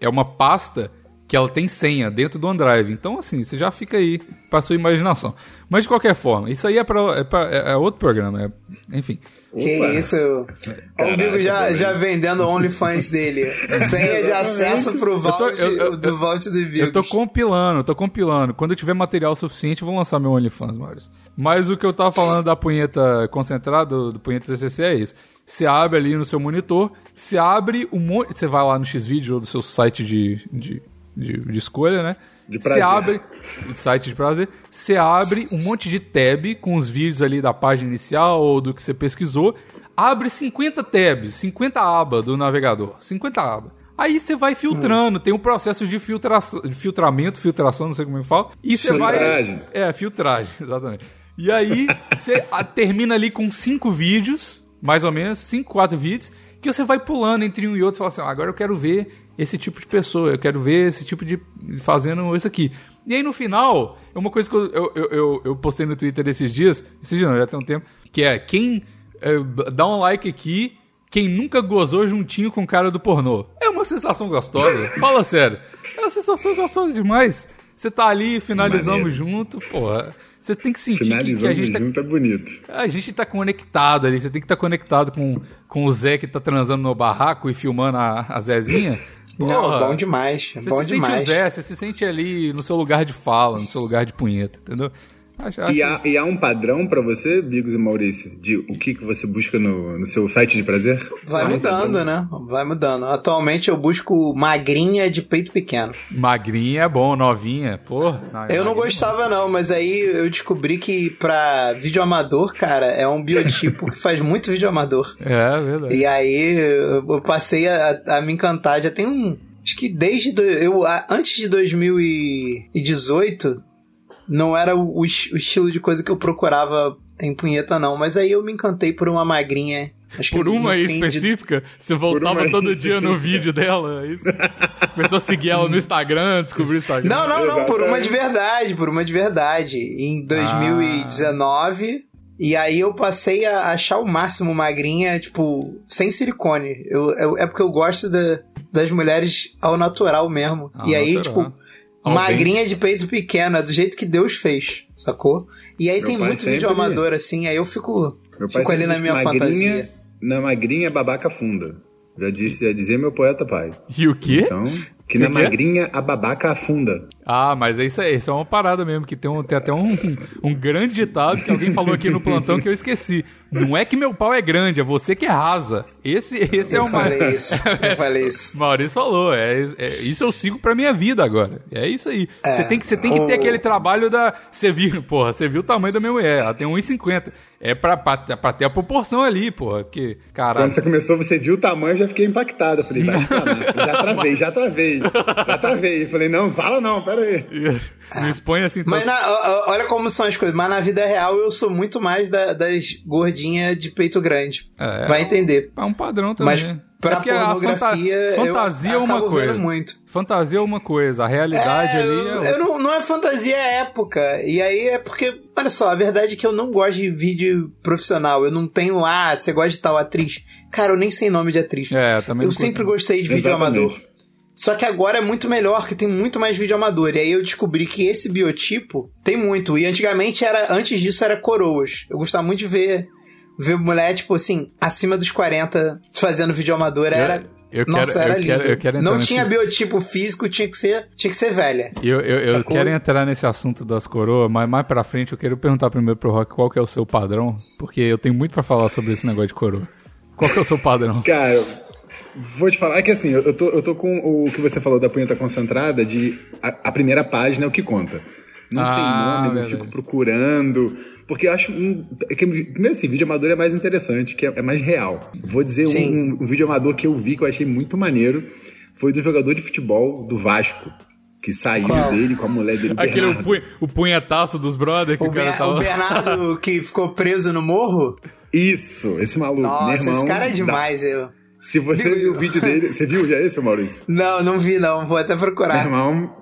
é uma pasta que ela tem senha dentro do OneDrive. Então, assim, você já fica aí pra sua imaginação. Mas de qualquer forma, isso aí é, pra, é, pra, é outro programa. É, enfim. Que Opa. isso? o Caraca, Bigo já, já vendendo OnlyFans dele. Senha de acesso pro Eu tô- vault, eu- eu- do vault do Bigos. Eu tô compilando, eu tô compilando. Quando eu tiver material suficiente, eu vou lançar meu OnlyFans, Maurício. Mas o que eu tava falando da punheta concentrada, do, do punheta CCC, é isso. Você abre ali no seu monitor, você abre um monte. Você vai lá no Xvideo do seu site de, de, de, de escolha, né? De Você prazer. abre. Site de prazer. Você abre um monte de tab com os vídeos ali da página inicial ou do que você pesquisou. Abre 50 tabs, 50 abas do navegador. 50 abas. Aí você vai filtrando, tem um processo de, filtração, de filtramento, filtração, não sei como é que fala. E você vai. Filtragem. É, filtragem, exatamente. E aí você termina ali com cinco vídeos, mais ou menos, cinco, quatro vídeos, que você vai pulando entre um e outro e fala assim: "Ah, agora eu quero ver esse tipo de pessoa, eu quero ver esse tipo de. fazendo isso aqui. E aí no final, é uma coisa que eu, eu, eu, eu- postei no Twitter esses dias, esses dias não, já tem um tempo, que é quem é, dá um like aqui, quem nunca gozou juntinho com o cara do pornô. É uma sensação gostosa. Fala sério. É uma sensação gostosa demais. Você tá ali, finalizamos Maneiro. junto, porra. Você tem que sentir que, que a gente tá, junto é bonito. a gente tá conectado ali. Você tem que estar conectado com, com o Zé que tá transando no barraco e filmando a, a Zezinha. Não, Porra, bom demais. Você bom se sente demais. Zé, você se sente ali no seu lugar de fala, no seu lugar de punheta, entendeu? Acho, acho- E há, e há um padrão pra você, Bigos e Maurício, de o que, que você busca no, no seu site de prazer? Vai um mudando, padrão? né? Vai mudando. Atualmente eu busco magrinha de peito pequeno. Magrinha é bom, novinha. Porra. Eu não é gostava não, mas aí eu descobri que pra vídeo amador, cara, é um biotipo que faz muito vídeo amador. bom. É, verdade. E aí eu eu passei a, a me encantar. Já tem um. Acho que desde. do- eu, a- antes de 2018, não era o, o es- o estilo de coisa que eu procurava em punheta, não. Mas aí eu me encantei por uma magrinha. Acho que Por uma fim de- específica, você voltava todo dia no vídeo dela, é isso? Começou a seguir ela no Instagram, descobriu o Instagram. Não, não, não, por uma de verdade, por uma de verdade. Em 2019. E aí eu passei a achar o máximo magrinha, tipo, sem silicone. Eu, eu- é porque eu gosto da- das mulheres ao natural mesmo. Ao e aí, natural. tipo, Ao magrinha de peito pequeno, é do jeito que Deus fez, sacou? E aí Meu tem muito vídeo amador assim, aí eu fico, fico ali na minha magrinha, fantasia. Na magrinha, babaca funda. Já disse, já dizia meu poeta pai. E o quê? Então, que na O quê? magrinha, a babaca afunda. Ah, mas é isso aí, isso é uma parada mesmo, que tem, um, tem até um, um grande ditado que alguém falou aqui no plantão que eu esqueci. Não é que meu pau é grande, é você que é rasa. Esse, esse é Eu o mais. falei isso, eu falei isso. Maurício falou, é, é- isso eu sigo pra minha vida agora. É isso aí. É, Você tem que, você tem que ter o- aquele trabalho da. Você viu, porra, você viu o tamanho da minha mulher, ela tem 1,50. É pra, pra, pra ter a proporção ali, porra. Porque, caralho. Quando você começou, você viu o tamanho, eu já fiquei impactado. Eu falei, vai falar. Já travei, já travei. Já travei. Eu falei, não, fala não, pera aí. Não expõe assim Mas na- olha como são as coisas. Mas na vida real eu sou muito mais da- das gordinhas de peito grande. É. Vai entender. É um padrão também. Mas pra É porque a pornografia, fanta- fantasia eu é uma acabo coisa. muito. Fantasia é uma coisa, a realidade É, ali eu, é. eu não, não é fantasia, é época. E aí é porque, olha só, a verdade é que eu não gosto de vídeo profissional. Eu não tenho, ah, você gosta de tal atriz. Cara, eu nem sei nome de atriz. É, também eu sempre curto. gostei de vídeo Exatamente. amador. Só que agora é muito melhor, que tem muito mais vídeo amador. E aí eu descobri que esse biotipo tem muito. E antigamente era, antes disso era coroas. Eu gostava muito de ver ver mulher, tipo assim, acima dos 40 fazendo vídeo amador. Era. eu Nossa, quero- era eu lindo. quero- eu quero Não nesse- tinha biotipo físico, tinha que ser, tinha que ser velha. Eu, eu, eu quero entrar nesse assunto das coroas, mas mais pra frente eu quero perguntar primeiro pro Rock qual que é o seu padrão, porque eu tenho muito pra falar sobre esse negócio de coroa. Qual que é o seu padrão? Cara, vou te falar que assim, eu tô, eu tô com o que você falou da punheta concentrada, de a, a primeira página é o que conta. Não sei Ah, nome, eu fico procurando. Porque eu acho. Um, é que, primeiro assim, vídeo amador é mais interessante, que é, é mais real. Vou dizer um, um vídeo amador que eu vi que eu achei muito maneiro. Foi do jogador de futebol do Vasco. Que saiu Qual? dele com a mulher dele. Aquele o, punha, o punhetaço dos brothers que o, O, cara tava... o Bernardo que ficou preso no morro? Isso, esse maluco. meu Nossa, irmão, esse cara é dá- demais, eu. Se você Digo- viu o vídeo dele. Você viu já esse, Maurício? Não, não vi não, vou até Meu procurar. irmão,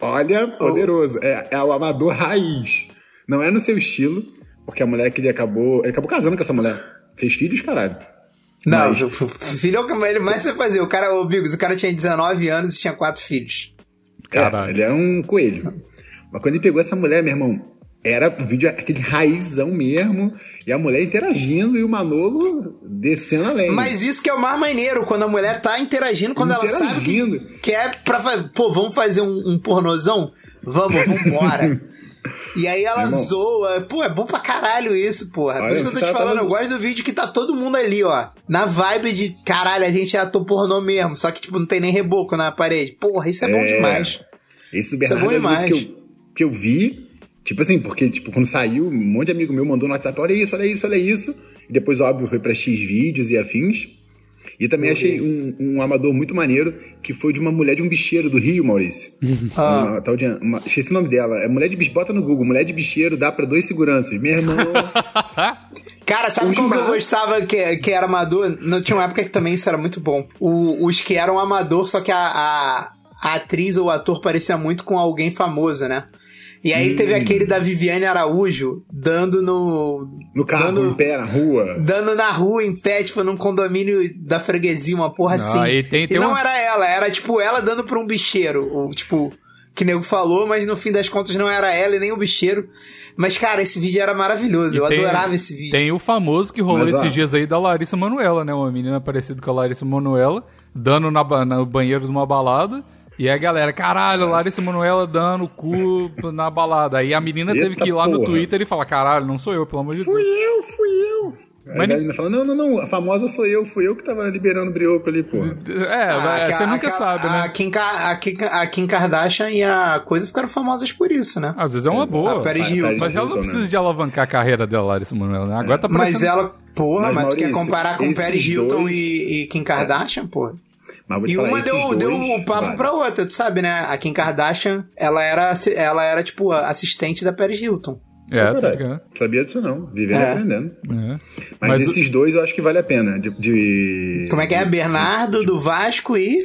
olha, poderoso. É, é o amador raiz. Não é no seu estilo, porque a mulher que ele acabou. Ele acabou casando com essa mulher. Fez filhos, caralho. Não, Mas- o filho é o que ele mais você fazer. O cara, o Bigos, o cara tinha 19 anos e tinha quatro filhos. Caralho. É, ele era um coelho. Mas quando ele pegou essa mulher, meu irmão, era o vídeo aquele raizão mesmo, e a mulher interagindo e o Manolo descendo a lenha. Mas isso que é o mais maneiro, quando a mulher tá interagindo, quando ela sabe Interagindo. que, que é pra fazer. Pô, vamos fazer um, um pornozão? Vamos, vambora. E aí ela irmão. zoa. Pô, é bom pra caralho isso, porra. Por Olha, isso que eu tô te tá- falando, tava- eu gosto do vídeo que tá todo mundo ali, ó. Na vibe de caralho, a gente é ator pornô mesmo. Só que, tipo, não tem nem reboco na parede. Porra, isso é, bom É. demais. Esse do Isso é Bernardo bom é demais. que eu, que eu vi. Tipo assim, porque tipo, quando saiu, um monte de amigo meu mandou no WhatsApp: olha isso, olha isso, olha isso. E depois, óbvio, foi pra X vídeos e afins. E também achei um, um amador muito maneiro que foi de uma mulher de um bicheiro do Rio, Maurício. Ah. Uma, tal de, uma, esqueci o nome dela. É mulher de bicheiro. Bota no Google, mulher de bicheiro dá pra dois seguranças. Meu irmão. Cara, sabe Os como que eu gostava que, que era amador? Não tinha uma época que também isso era muito bom. O- os que eram amador, só que a, a, a atriz ou o ator parecia muito com alguém famoso, né? E aí teve aquele da Viviane Araújo dando no. no carro, dando, em pé, na rua. dando na rua, em pé, tipo, num condomínio da freguesia, uma porra Não, assim. e tem- tem não uma- era ela, era tipo ela dando pra um bicheiro. Ou, tipo, que nego falou, mas no fim das contas não era ela e nem o bicheiro. Mas, cara, esse vídeo era maravilhoso. E eu tem- adorava esse vídeo. Tem o famoso que rolou Mas, ó. esses dias aí da Larissa Manuela, né? Uma menina parecida com a Larissa Manuela, dando na, ba- no banheiro de uma balada. E aí a galera, caralho, Larissa Manuela dando cu na balada. Aí a menina teve Eita que ir lá no porra. Twitter e falar, caralho, não sou eu, pelo amor de Fui Deus. eu, fui eu. Aí Mas a menina fala: não, não, não, a famosa sou eu, fui eu que tava liberando brioco ali, pô. É, Ah, que a- você nunca aquela- sabe, A né? Kim, a, Kim, a Kim Kardashian e a coisa ficaram famosas por isso, né? Às vezes é uma boa. A Paris Hilton. Mas ela não Hilton, precisa né? de alavancar a carreira dela, Larissa Manoela, né? Agora tá parecendo... Mas ela, porra, Mas, mas, tu quer Maurício, comparar com Paris Hilton dois- e, e Kim Kardashian, porra? Mas vou te E falar, uma deu, dois, deu um papo vale. pra outra, tu sabe, né? A Kim Kardashian, ela era, ela era tipo, assistente da Paris Hilton. É, tá Caralho, ligado? Sabia disso não, vivendo e É. aprendendo. É. Mas, Mas o- esses dois eu acho que vale a pena. De, de- Como é que é? de- Bernardo, do Vasco e...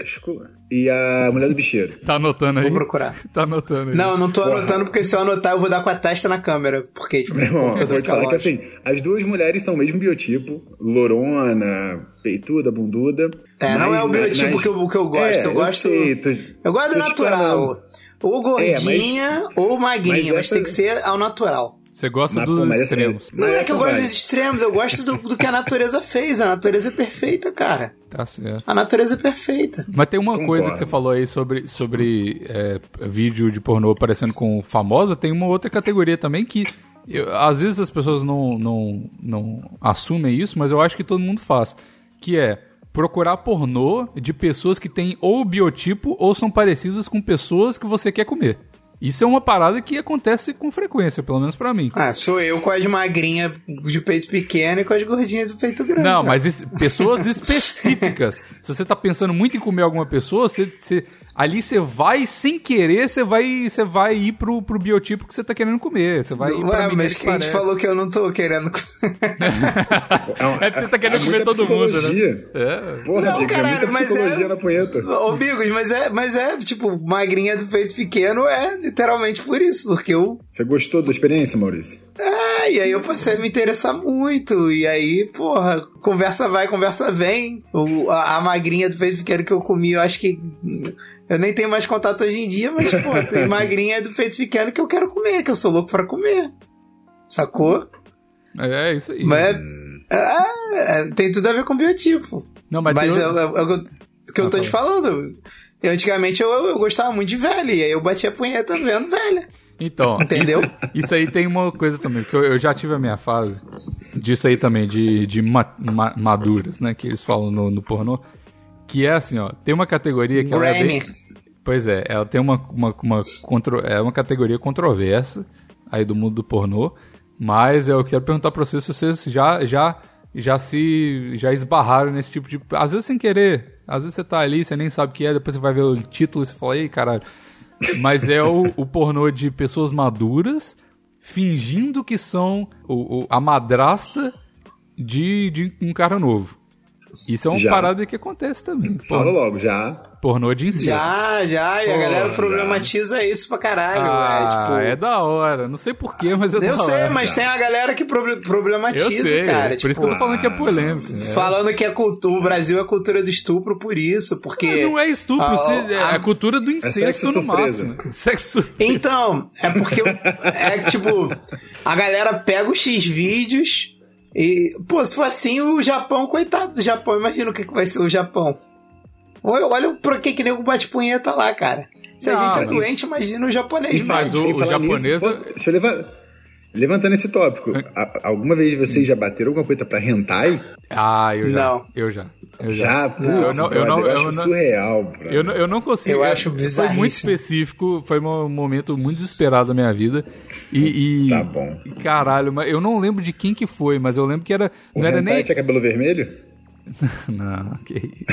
E a mulher do bicheiro. Tá anotando aí? Vou procurar. Tá anotando aí. Não, eu não tô Porra. anotando, porque se eu anotar, eu vou dar com a testa na câmera. Porque, tipo, Meu irmão, eu vou te falar que assim, as duas mulheres são o mesmo biotipo. Lorona, peituda, bunduda. É, não mas é o biotipo nas- que eu- que eu gosto, É, eu gosto- sei, tô- Eu gosto do natural. Ou gordinha ou magrinha, mas mas, essa- tem que ser ao natural. Você gosta Mas, dos extremos. Não mas é que eu gosto dos extremos, eu gosto do, do que a natureza fez. A natureza é perfeita, cara. Tá certo. A natureza é perfeita. Mas tem uma Concordo. coisa que você falou aí sobre, sobre é, vídeo de pornô aparecendo com famosa, tem uma outra categoria também que eu- às vezes as pessoas não, não, não assumem isso, mas eu acho que todo mundo faz. Que é procurar pornô de pessoas que têm ou biotipo ou são parecidas com pessoas que você quer comer. Isso é uma parada que acontece com frequência, pelo menos pra mim. Ah, sou eu com as magrinhas de peito pequeno e com as gordinhas de peito grande. Não, ó. mas es- pessoas específicas. Se você tá pensando muito em comer alguma pessoa, você, você- ali você vai, sem querer, você vai, você vai ir pro, pro biotipo que você tá querendo comer. Você vai ir pra Ué, menina mas que quem te falou que eu não tô querendo. uma- É que você tá querendo é comer todo mundo, né? É. Porra, Não, amigo, caralho, é mas psicologia é- na punheta. Ô, Bigos, mas é, mas é, tipo, magrinha do peito pequeno é literalmente por isso, porque eu. Você gostou da experiência, Maurício? É, e aí eu passei a me interessar muito. E aí, porra, conversa vai, conversa vem. O, a, a magrinha do peito pequeno que eu comi, eu acho que. Eu nem tenho mais contato hoje em dia, mas, pô, tem magrinha do peito pequeno que eu quero comer, que eu sou louco pra comer. Sacou? É isso aí. Mas é, é, tem tudo a ver com biotipo. Não, mas, Mas é, é- é que eu- que eu Ah, tô te falando. Eu, antigamente eu, eu gostava muito de velha, e aí eu batia a punheta vendo velha. Então, Entendeu? Isso, isso aí tem uma coisa também, que eu, eu já tive a minha fase disso aí também, de, de ma- ma- maduras, né? Que eles falam no, no pornô. Que é assim, ó, tem uma categoria que ela é bem. Pois é, ela tem uma, uma, uma, contro, é uma categoria controversa aí do mundo do pornô, mas eu quero perguntar pra vocês se vocês já, já, já se já esbarraram nesse tipo de. Às vezes sem querer, às vezes você tá ali, você nem sabe o que é, depois você vai ver o título e você fala, ei, caralho. Mas é o, o pornô de pessoas maduras fingindo que são o, o- a madrasta de, de um cara novo. Isso é uma Já. parada que acontece também. Fala logo, já. pornô de incesto. Já, já, e a Pô, galera já. problematiza isso pra caralho. Ah, é, é tipo. da hora. Não sei porquê, mas é da eu hora. sei, mas tem a galera que proble- problematiza, Eu sei, cara. por tipo, isso que eu tô falando que é polêmico. né? Falando que é cultu- o Brasil é cultura do estupro por isso, porque. Não é estupro, Ah, se- é ah, a cultura do incesto sexo no máximo. Sexo. Então, é porque é tipo, a galera pega os X vídeos e, pô, se for assim, o Japão, coitado do Japão, imagina o que, que vai ser o Japão. Olha, olha pra que que nego bate punheta lá, cara. Se a Não, gente é doente, imagina o japonês, Mas o- Em falar japonês- nisso, posso- deixa eu levar. Levantando esse tópico, a- alguma vez vocês já bateram alguma coisa pra hentai? Ah, eu já. Não. Eu já. Eu já. Já? Putz, eu não, eu não, eu acho não, surreal, brother. eu não, eu não consigo. Eu é- acho Foi muito específico, foi um momento muito desesperado da minha vida. E. e- Tá bom. e Caralho, mas eu não lembro de quem que foi, mas eu lembro que era. O Não era nem. tinha cabelo vermelho? Não, que.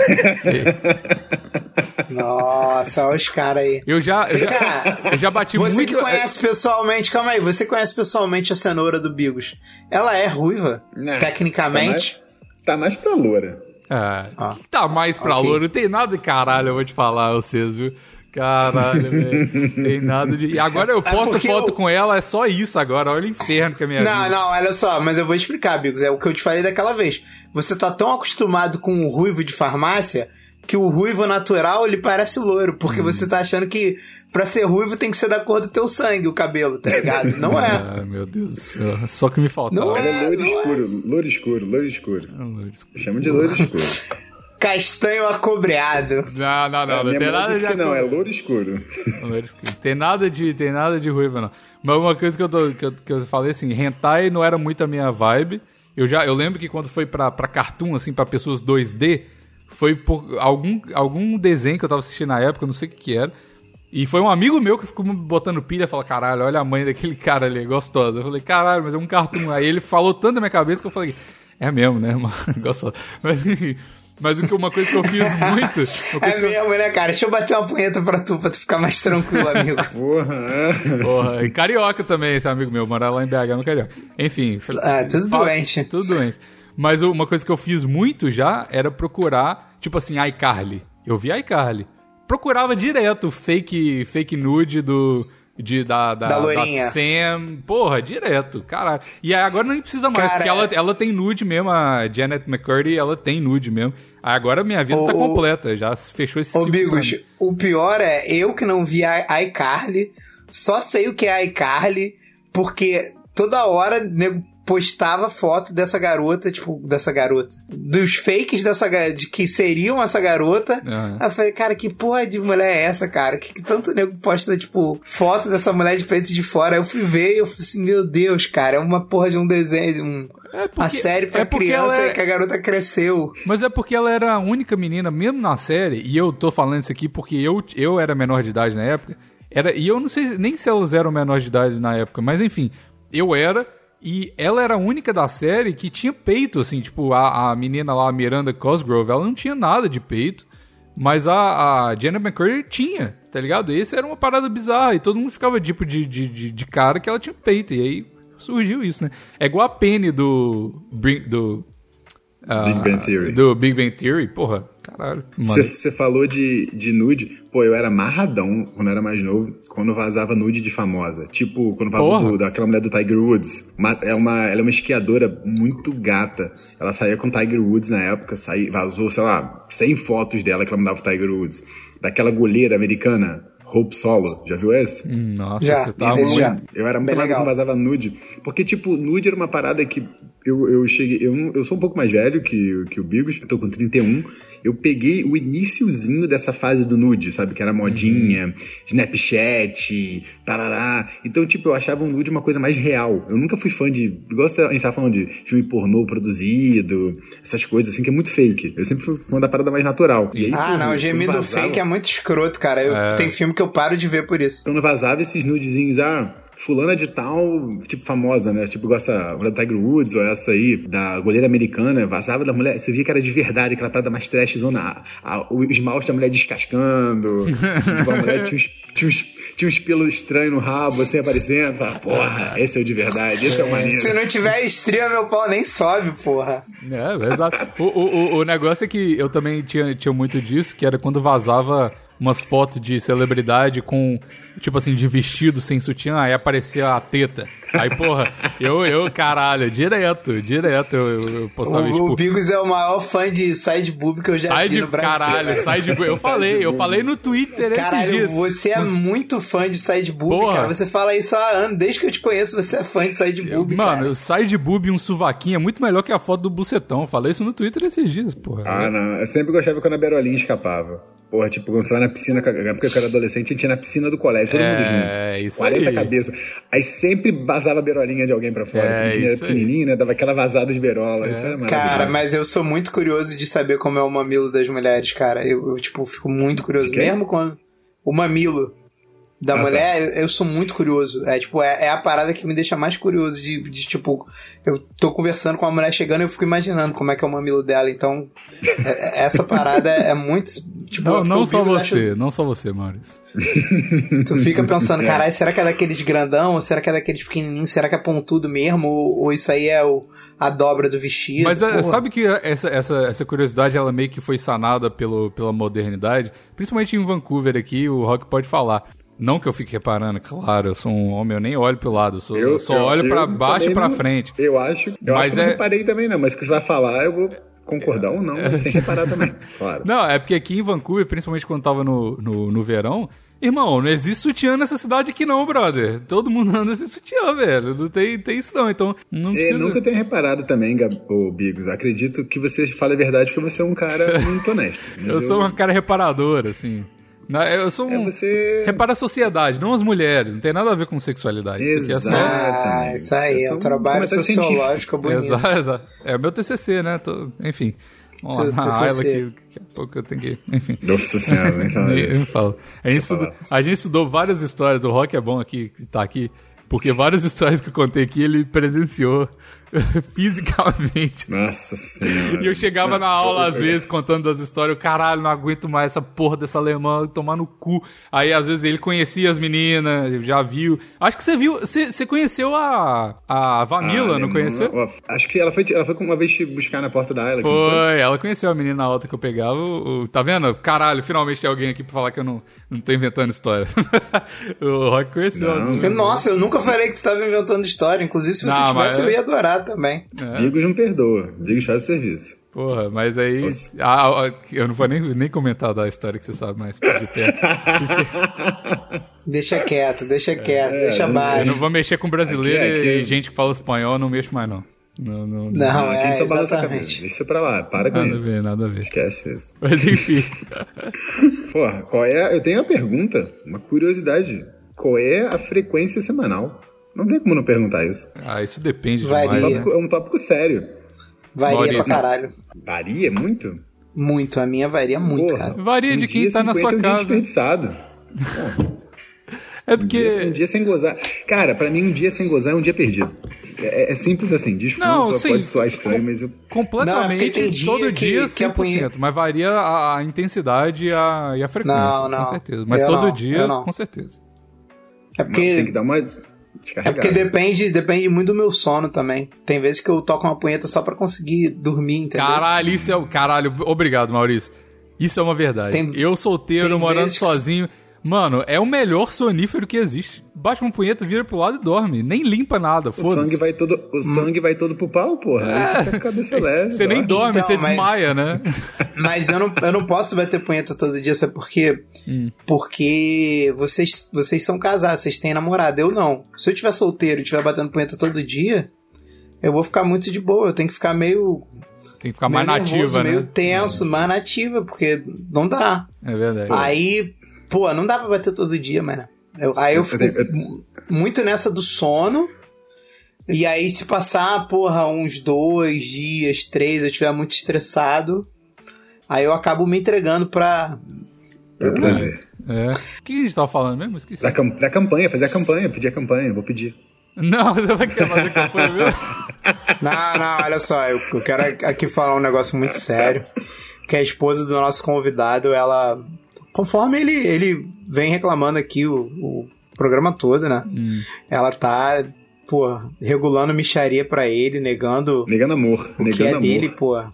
Nossa, olha os caras aí. Eu já, eu já, Cara, eu já bati Você muito. que conhece pessoalmente, calma aí, você conhece pessoalmente a cenoura do Bigos. Ela é ruiva, Não, tecnicamente. Tá mais pra loura. Ah, Ah. que tá mais pra Ok. louro? Não tem nada de caralho, eu vou te falar, vocês, viu? Caralho, velho. Tem nada de. E agora eu posto porque foto eu- com ela, é só isso agora. Olha o inferno que é a minha Não, vida. não, olha só, mas eu vou explicar, Bigos. É o que eu te falei daquela vez. Você tá tão acostumado com o ruivo de farmácia que o ruivo natural ele parece loiro, porque Hum. você tá achando que pra ser ruivo tem que ser da cor do teu sangue o cabelo, tá ligado? Não é. Ai, meu Deus do céu. Só que me faltava. Não é louro não é. escuro, louro escuro, louro escuro. Louro escuro. Chama de louro escuro. Castanho acobreado. Não, não, não. A Não tem nada de. que não, é louro escuro. Louro escuro. Tem nada de, tem nada de ruiva, não. Mas uma coisa que eu, tô, que, eu, que eu falei assim, hentai não era muito a minha vibe. Eu já, eu lembro que quando foi pra, pra cartoon, assim, pra pessoas 2D, foi por algum, algum desenho que eu tava assistindo na época, eu não sei o que que era. E foi um amigo meu que ficou botando pilha, falou, caralho, olha a mãe daquele cara ali, gostosa. Eu falei, caralho, mas é um cartoon. Aí ele falou tanto na minha cabeça que eu falei, é mesmo, né, mano, gostosa. Mas, enfim, mas o que- uma coisa que eu fiz muito... É eu- mesmo, né, cara? Deixa eu bater uma punheta pra tu, pra tu ficar mais tranquilo, amigo. Porra, é. Porra, e carioca também, esse amigo meu, mora lá em BH no Carioca. Enfim. Ah, tudo fala- doente. Tudo doente. Mas uma coisa que eu fiz muito já era procurar, tipo assim, iCarly. Eu vi iCarly. Procurava direto fake, fake nude do. De, da, da, Da loirinha. Sam. Porra, direto, caralho. E aí agora nem precisa mais, Cara, porque ela, é- ela tem nude mesmo, a Janet McCurdy, ela tem nude mesmo. Aí agora minha vida Ô, tá completa, já fechou esse Ô, ciclo Bigos, o pior é eu que não vi a iCarly, só sei o que é iCarly, porque toda hora nego postava foto dessa garota, tipo, dessa garota. Dos fakes dessa de que seriam essa garota. Aí eu falei, cara, que porra de mulher é essa, cara? Que, que tanto nego posta, tipo, foto dessa mulher de peito de fora? Aí eu fui ver e eu falei assim, meu Deus, cara, é uma porra de um desenho, um, É porque- uma série pra é criança ela é- que a garota cresceu. Mas é porque ela era a única menina, mesmo na série, e eu tô falando isso aqui porque eu, eu era menor de idade na época, era, e eu não sei nem se elas eram menor de idade na época, mas enfim, eu era, e ela era a única da série que tinha peito, assim, tipo, a, a menina lá, a Miranda Cosgrove, ela não tinha nada de peito, mas a, a Janet McCurdy tinha, tá ligado? E esse era uma parada bizarra, e todo mundo ficava tipo de, de, de, de cara que ela tinha peito, e aí surgiu isso, né? É igual a Penny do... Do ah, Big Bang Theory. Do Big Bang Theory, porra, caralho. Você falou de, de nude. Pô, eu era amarradão quando eu era mais novo, quando vazava nude de famosa. Tipo, quando vazou Porra. do- daquela mulher do Tiger Woods. Uma- é uma, ela é uma esquiadora muito gata. Ela saía com o Tiger Woods na época, saí, vazou, sei lá, 100 fotos dela que ela mandava o Tiger Woods. Daquela goleira americana, Hope Solo. Já viu esse? nossa, Já, você tá muito... já. Eu era muito legal. quando vazava nude. Porque, tipo, nude era uma parada que eu, eu cheguei. Eu, eu sou um pouco mais velho que, o- que o Bigos, eu tô com 31. Eu peguei o iniciozinho dessa fase do nude, sabe? Que era modinha, Snapchat, tarará. Então, tipo, eu achava o nude uma coisa mais real. Eu nunca fui fã de. Igual a gente tava falando de filme pornô produzido, essas coisas assim, que é muito fake. Eu sempre fui fã da parada mais natural. E aí, Ah, quando- não, gemido vazava- fake é muito escroto, cara. Eu, É. Tem filme que eu paro de ver por isso. quando vazava esses nudezinhos, ah, fulana de tal, tipo famosa, né? Tipo, gosta a mulher do Tiger Woods ou essa aí, da goleira americana, vazava da mulher, você via que era de verdade, aquela parada mais trash zona, a- a- o esmalte da mulher descascando, tipo, a mulher tinha uns, tinha uns, tinha uns pelos estranhos no rabo, assim, aparecendo. Fala, porra, esse é o de verdade, esse é o maneiro. Se não tiver estria, meu pau nem sobe, porra. É, exato. O, o, o- o negócio é que eu também tinha, tinha muito disso, que era quando vazava umas fotos de celebridade com, tipo assim, de vestido sem sutiã, aí aparecia a teta. Aí, porra, eu, eu caralho, direto, direto eu, eu postava, O, tipo... o Bigos é o maior fã de side boob que eu já Sai vi de no Brasil. caralho, sai de. Eu falei, eu falei no Twitter esses Caralho, dias. você é muito fã de side boob, Porra. cara. Você fala isso há anos. Desde que eu te conheço, você é fã de side boob, Mano, cara. o side boob e um suvaquinho é muito melhor que a foto do bucetão. Eu falei isso no Twitter esses dias, porra. Ah, não. Eu sempre gostava quando a Berolinha escapava. Porra, tipo, quando você vai na piscina, na época que eu era adolescente, a gente ia na piscina do colégio, todo É, mundo junto. isso 40 aí. cabeças. Aí sempre vazava a berolinha de alguém pra fora. É, porque era pequenininho, né? Dava aquela vazada de berola. Isso era maravilhoso. Cara, mas eu sou muito curioso de saber como é o mamilo das mulheres, cara. Eu, eu, tipo, fico muito curioso. Mesmo quando. O mamilo da Ah, tá. mulher, eu, eu sou muito curioso. É, tipo, é, é a parada que me deixa mais curioso de, de, tipo, eu tô conversando com a mulher chegando e eu fico imaginando como é que é o mamilo dela. Então, é- é- essa parada é, é muito. Tipo, Não, não só você, não só você, Maurício. Tu fica pensando, caralho, será que é daqueles grandão? Ou será que é daqueles pequenininhos? Será que é pontudo mesmo? Ou, ou isso aí é o, a dobra do vestido? Mas é, Porra. sabe que essa, essa, essa curiosidade ela meio que foi sanada pelo, pela modernidade, principalmente em Vancouver aqui, o Rock pode falar. Não que eu fique reparando, claro, eu sou um homem, eu nem olho pro lado, eu, sou, eu só olho pra baixo e pra não- frente. Eu acho. Eu Mas acho que eu é- não reparei também, não. Mas se você vai falar, eu vou concordar ou não, sem reparar também. Claro. Não, é porque aqui em Vancouver, principalmente quando tava no, no, no verão, irmão, não existe sutiã nessa cidade aqui não, brother. Todo mundo anda sem sutiã, velho. Não tem, tem isso não, então não Eu precisa... nunca tenho reparado também, ô, Bigos. Acredito que você fala a verdade porque você é um cara muito honesto. Eu sou um cara reparador, assim. Na- Eu sou É um... você. Repara a sociedade, não as mulheres. Não tem nada a ver com sexualidade. Isso aqui é só... Exato. Ah, isso aí, é um um trabalho sociológico bonito. Exato, exato. É o meu TCC, né? Tô- Enfim. Vamos lá na. Ayla que daqui a pouco eu tenho que... Enfim. Nossa senhora, nem fala isso. A gente, estudou, a gente estudou várias histórias. O Rock é bom aqui, que tá aqui. Porque várias histórias que eu contei aqui, ele presenciou fisicamente. Nossa senhora. E eu chegava na aula, às vezes, contando das histórias, eu, caralho, não aguento mais essa porra dessa alemã, tomar no cu. Aí, às vezes, ele conhecia as meninas, já viu. Acho que você viu, você, você conheceu a, a Vamila, Ah, não conheceu? Acho que ela foi, ela foi uma vez te buscar na porta da Ayla. não Foi, ela conheceu a menina alta que eu pegava. o- o- tá vendo? Caralho, finalmente tem alguém aqui pra falar que eu não, não tô inventando história. o Rock conheceu. a Não. Nossa, eu nunca falei que tu tava inventando história. Inclusive, se você Não, tivesse, mas- eu ia adorar também. É, Bigos não perdoa. Bigos faz o serviço. porra, mas aí. Nossa. Ah, eu não vou nem, nem comentar da história que você sabe mais de perto. Deixa quieto, deixa quieto, É, deixa não Eu baixo. não vou mexer com brasileiro Aqui- aqui- e gente que fala espanhol, não mexo mais, não. Não, não, Não, Aqui é, a exatamente. Deixa isso pra lá. Para com Nada a isso. ver, nada a ver. Esquece isso. Mas enfim. Porra, qual é. Eu tenho uma pergunta, uma curiosidade. Qual é a frequência semanal? Não tem como não perguntar isso. Ah, isso depende Varia. demais, É um né? tópico, é um tópico sério. Varia pra caralho. Varia muito? Muito, a minha varia muito, Porra, cara. Varia um de quem dia tá na 50 sua é um dia casa. desperdiçado. É Um dia, um porque. dia sem gozar. Cara, pra mim, um dia sem gozar é um dia perdido. É, é simples assim. Desculpa, Não, sim. pode soar estranho, mas eu. Não, é porque Completamente, dia todo que- dia, que a 100%. punheta- Mas varia a, a intensidade e a, e a frequência. Não, não. Com certeza. Mas Eu todo não, dia, com certeza. É Não, tem que porque, dar uma é descarregada. porque depende, depende muito do meu sono também. Tem vezes que eu toco uma punheta só pra conseguir dormir, entendeu? Caralho, isso é o. Caralho, obrigado, Maurício. Isso é uma verdade. Tem- eu solteiro, morando vezes que- sozinho. Mano, é o melhor sonífero que existe. Bate uma punheta, vira pro lado e dorme. Nem limpa nada, O foda-se. sangue vai todo, o sangue vai todo pro pau, porra. Aí você fica com a cabeça leve. Você nem dorme. Então, você mas- desmaia, né? Mas eu não, eu não posso bater punheta todo dia, sabe por quê? Hum. Porque vocês, vocês são casados, vocês têm namorada, eu não. Se eu tiver solteiro e estiver batendo punheta todo dia, eu vou ficar muito de boa, eu tenho que ficar meio, Tem que ficar meio mais nervoso, nativa, meio né? tenso, mais nativa, porque não dá. É verdade. Aí, pô, não dá pra bater todo dia, mano. Eu- aí eu Eu fico tenho- eu- mu- muito nessa do sono. E aí, se passar, porra, uns dois dias, três, eu estiver muito estressado, aí eu acabo me entregando pra. Um prazer. É. O que a gente tava falando mesmo? Esqueci. Da, cam- da campanha, fazer a campanha, pedir a campanha, vou pedir. Não, você vai querer fazer campanha mesmo? Não, não, olha só, eu, eu quero aqui falar um negócio muito sério. Que a esposa do nosso convidado, ela conforme ele, ele vem reclamando aqui o, o programa todo, né? Hum. Ela tá, pô, regulando micharia pra ele, negando Negando amor. o negando que é amor. dele, pô.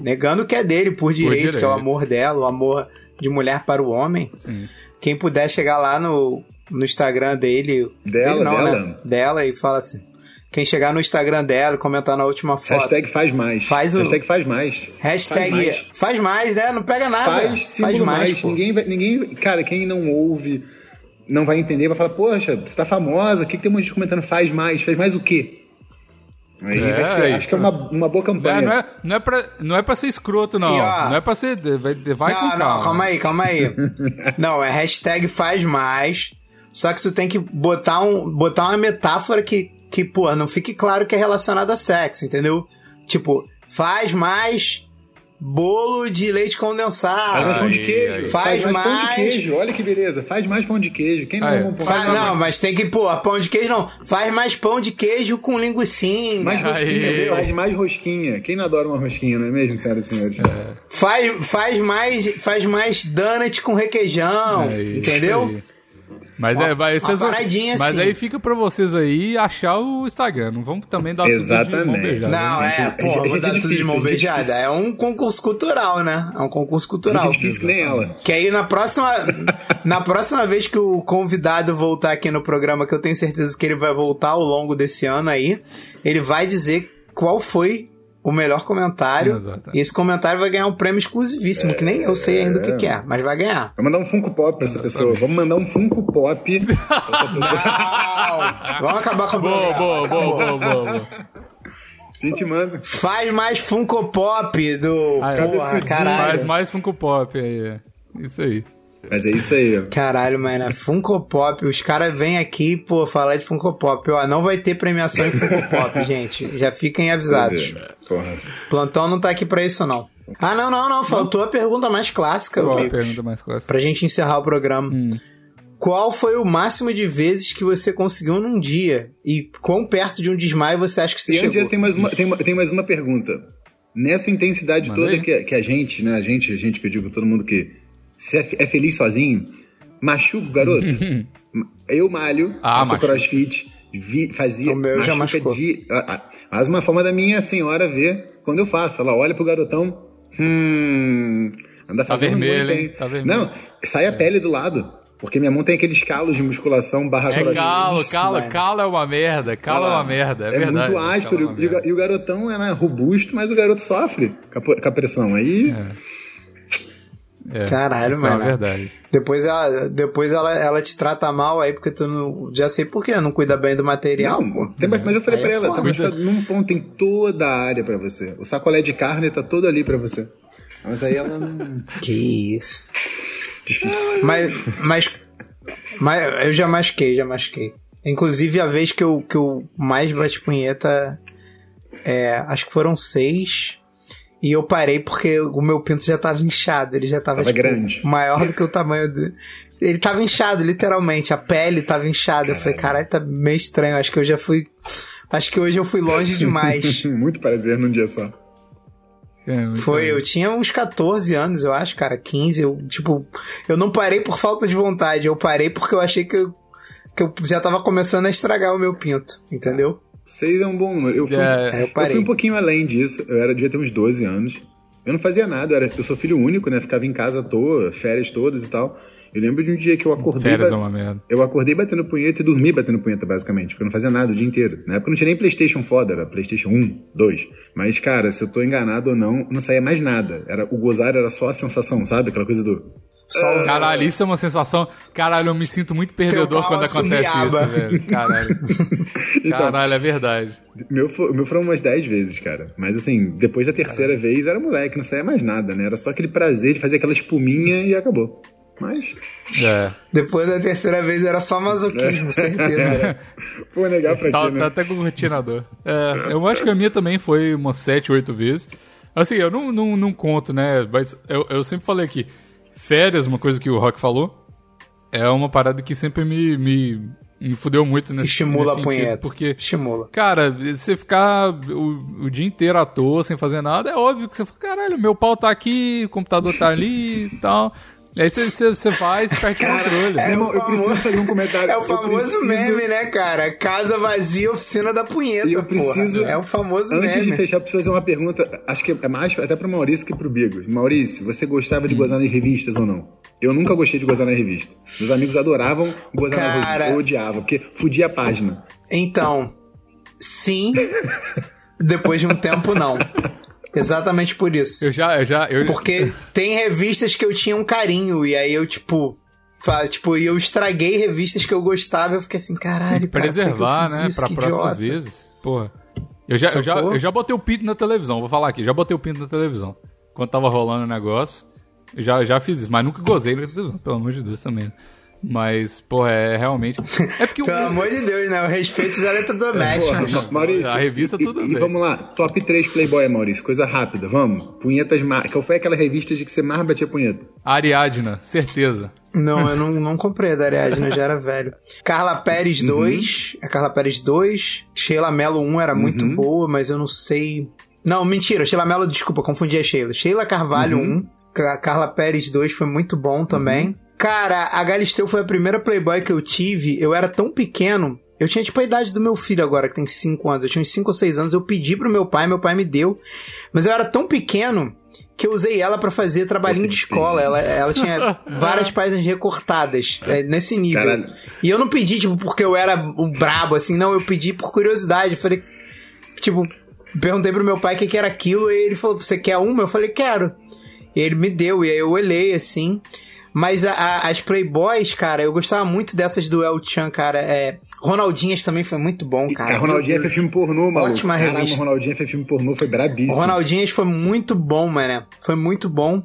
Negando o que é dele por direito, que é o direito. amor dela, o amor de mulher para o homem. Sim. Quem puder chegar lá no, no Instagram dele. Dela, dele não, dela. Né? Dela e fala assim. Quem chegar no Instagram dela comentar na última foto. Hashtag faz mais. Faz o- Hashtag faz mais. Hashtag Faz mais. faz mais, né? Não pega nada. Faz símbolo mais. pô. ninguém, vai, ninguém. Cara, quem não ouve, não vai entender, vai falar, poxa, você tá famosa, o que, que tem um monte de gente comentando? Faz mais. Faz mais o quê? Aí É, vai ser, aí, acho que é uma, uma boa Não campanha. é, não, é, não, é pra, não é pra ser escroto, não. E, ó, não é pra ser. Vai, vai não, com não, calma. calma aí, calma aí. não, é hashtag faz mais. Só que tu tem que botar, um, botar uma metáfora que, que, pô, não fique claro que é relacionada a sexo, entendeu? Tipo, faz mais bolo de leite Faz condensado. mais pão de Aí, queijo. aí. Faz pão de mais- queijo. Olha que beleza. Faz mais pão de queijo. Quem não Aí, ama um pão Faz, de queijo? não, mas tem que, pô, pão de queijo não. Faz mais pão de queijo com linguicinha. Mais Aí. rosquinha, entendeu? Faz mais rosquinha. Quem não adora uma rosquinha, não é mesmo, senhoras e senhores? Faz, faz mais faz mais donut com requeijão, É isso entendeu? aí. Mas Uma- é, vai, vocês paradinha Mas assim. aí fica pra vocês aí achar o Instagram. Não vamos também dar tudo de mão Exatamente. beijada. Não, gente, é, a pô, gente- vou gente dar é tudo de mão gente é beijada. difícil. É um concurso cultural, né? É um concurso Gente cultural. é difícil que nem ela. Que aí na próxima, na próxima vez que o convidado voltar aqui no programa, que eu tenho certeza que ele vai voltar ao longo desse ano aí, ele vai dizer qual foi o melhor comentário. Exato. E esse comentário vai ganhar um prêmio exclusivíssimo, que nem eu sei ainda o que, que é, mas vai ganhar. Vamos mandar um Funko Pop pra essa pessoa. Vamos mandar um Funko Pop. Não! Vamos acabar com o Boa, boa, boa, boa, boa, boa. A gente manda. Faz mais Funko Pop do. Ah, é. Porra, caralho. Faz mais Funko Pop aí. é. Isso aí. Mas é isso aí, ó. Caralho, mano, é Funko Pop. Os caras vêm aqui, pô, falar de Funko Pop. Ó, não vai ter premiação em Funko Pop, gente. Já fiquem avisados. Porra. Plantão não tá aqui pra isso, não. Ah, não, não, não. Faltou a pergunta mais clássica, Qual a amigos. pergunta mais clássica? Pra gente encerrar o programa. Hum. Qual foi o máximo de vezes que você conseguiu num dia? E quão perto de um desmaio você acha que você E chegou? tem mais uma, tem, tem mais uma pergunta. Nessa intensidade Manda toda que, que a gente, né? A gente, a gente que eu digo, todo mundo que se é, é feliz sozinho, machuca o garoto. eu malho, Ah, faço machuca. crossfit, vi- fazia. O meu já machucou. de. ah, ah, Mas uma forma da minha senhora ver quando eu faço. Ela olha pro garotão. Hum. Anda Tá fazendo vermelho, muito, hein? Tá vermelho. Não, sai a pele do lado. Porque minha mão tem aqueles calos de musculação barra É calo, Isso, calo, mano. calo é uma merda. Calo é uma merda. É, É verdade. muito áspero. Calo é E o, e o garotão é né, robusto, mas o garoto sofre a, com a pressão. Aí. É, Caralho, isso É mano. uma verdade. Depois, ela, depois ela, ela te trata mal aí, porque tu não. Já sei por quê, não cuida bem do material. Não, pô. tem mas eu falei Aí pra é ela, tá machucado num ponto, tem toda a área pra você. O sacolé de carne tá todo ali pra você. Mas aí ela não. Que isso. Difícil. Mas, mas, mas eu já masquei, já masquei. Inclusive, a vez que eu, que eu mais bati punheta, é, acho que foram seis. E eu parei porque o meu pinto já tava inchado. Ele já tava, Tava tipo, grande. maior do que o tamanho do. Ele tava inchado, literalmente. A pele tava inchada. Eu falei, caralho, tá meio estranho. Acho que eu já fui. Acho que hoje eu fui longe demais. Muito prazer num dia só. É, muito Foi, bem. eu tinha uns 14 anos, eu acho, cara, 15. Eu, tipo, eu não parei por falta de vontade, eu parei porque eu achei que eu, que eu já tava começando a estragar o meu pinto, entendeu? Seis é um bom número. Eu fui, É, eu eu fui um pouquinho além disso. Eu era, devia ter uns 12 anos. Eu não fazia nada, eu, era, eu sou filho único, né? Ficava em casa à toa, férias todas e tal. Eu lembro de um dia que eu acordei. Férias é uma merda. Eu acordei batendo punheta e dormi batendo punheta, basicamente, porque eu não fazia nada o dia inteiro. Na época não tinha nem PlayStation foda, era PlayStation 1, 2. Mas, cara, se eu tô enganado ou não, não saía mais nada. Era, o gozar era só a sensação, sabe? Aquela coisa do. O- Caralho, isso é uma sensação. Caralho, eu me sinto muito perdedor quando acontece assobiaba. isso, velho. Caralho. Então, Caralho, é verdade. Meu, meu foram umas 10 vezes, cara. Mas assim, depois da terceira vez era moleque, não saía mais nada, né? Era só aquele prazer de fazer aquela espuminha e acabou. Mas, É. Depois da terceira vez era só É. masoquismo, certeza. vou negar pra Tá, quê, né? tá até com o retinador. É, eu acho que a minha também foi umas 7, 8 vezes. Assim, eu não, não, não conto, né? Mas eu, eu sempre falei aqui, férias, uma coisa que o Rock falou, é uma parada que sempre me, me, me fudeu muito nesse, Estimula nesse a punheta. Porque, Estimula. cara, você ficar o, o dia inteiro à toa, sem fazer nada, é óbvio que você fala, caralho, meu pau tá aqui, o computador tá ali e tal. E aí você- você você vai e perde o controle. Irmão, eu preciso fazer um comentário. É o famoso preciso- meme, né, cara? Casa vazia, oficina da punheta, eu porra. preciso- É o famoso Antes de meme. fechar, eu preciso fazer uma pergunta. Acho que é mais até pro Maurício que pro Bigos. Maurício, você gostava de Hum. gozar nas revistas ou não? Eu nunca gostei de gozar na revista. Meus amigos adoravam gozar na Cara. revista. Eu odiava, porque fudia a página. Então, sim. Depois de um tempo, não. Exatamente por isso. Eu já, eu já, eu, Porque tem revistas que eu tinha um carinho, e aí eu, tipo. Tipo, eu estraguei revistas que eu gostava, eu fiquei assim, caralho, cara, preservar, né? isso? Pra Que próximas idiota. vezes. Porra. Eu já, eu, já, eu já botei o pinto na televisão, vou falar aqui. Já botei o pinto na televisão. Quando tava rolando o negócio, eu já, já fiz isso. Mas nunca gozei na televisão, pelo amor de Deus também. Mas, porra, é realmente. É porque o. Pelo amor de Deus, né? O respeito da letra doméstica. Porra, Ma- Maurício. A revista e, tudo e, bem. e vamos lá, top 3 Playboy, Maurício. Coisa rápida, vamos. Punhetas mar... Qual foi aquela revista de que você mais batia punheta? Ariadna, certeza. Não, eu não, não comprei a da Ariadne, eu já era velho. Carla Pérez 2, a Carla Pérez 2. Sheila Mello 1 era muito boa, mas eu não sei. Não, mentira, Sheila Mello, desculpa, confundi a Sheila. Sheila Carvalho 1, Ca- Carla Pérez 2 foi muito bom também. Cara, a Galisteu foi a primeira Playboy que eu tive. Eu era tão pequeno. Eu tinha tipo a idade do meu filho agora, que tem 5 anos. Eu tinha uns 5 ou 6 anos. Eu pedi pro meu pai, meu pai me deu. Mas eu era tão pequeno que eu usei ela pra fazer trabalhinho de escola. Ela, ela tinha várias páginas recortadas, é, nesse nível. Caralho. E eu não pedi, tipo, porque eu era um brabo, assim, não. Eu pedi por curiosidade. Eu falei, tipo, perguntei pro meu pai o que, que era aquilo. E ele falou: Você quer uma? Eu falei: Quero. E ele me deu, e aí eu olhei, assim. Mas a- a- as Playboys, cara, eu gostava muito dessas do El Chan, cara. É, Ronaldinhas também foi muito bom, cara. a Ronaldinha Meu foi Deus. filme pornô, maluco. Ótima Caralho, revista. Ronaldinha foi filme pornô, foi brabíssimo. Ronaldinhas foi muito bom, mano. Foi muito bom.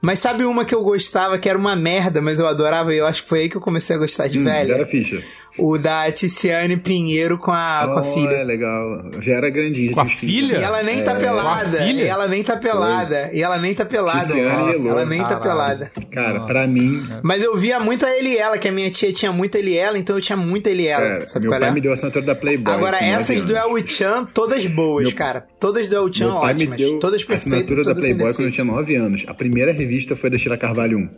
Mas sabe uma que eu gostava, que era uma merda, mas eu adorava, e eu acho que foi aí que eu comecei a gostar de Hum, velha? Já era ficha. O da Tiziane Pinheiro com a, com a Oh, filha. É legal. Já era grandinho. já Com a filha? E ela nem tá É. pelada. Com a filha? E ela nem tá pelada. E ela nem tá pelada. Tiziane cara. Elô. Ela nem tá Caralho. pelada. Cara, pra mim, Mas eu via muito a ele e ela, que a minha tia tinha muito ele e ela, então eu tinha muito ele e ela. cara, sabe meu qual pai é? me deu a assinatura da Playboy. Agora, essas do. El Chan, todas boas, Meu- cara. Todas do El Chan Meu pai me ótimas. deu todas a perfeitas. assinatura da Playboy quando eu tinha 9 anos. A primeira revista foi da Sheila Carvalho 1.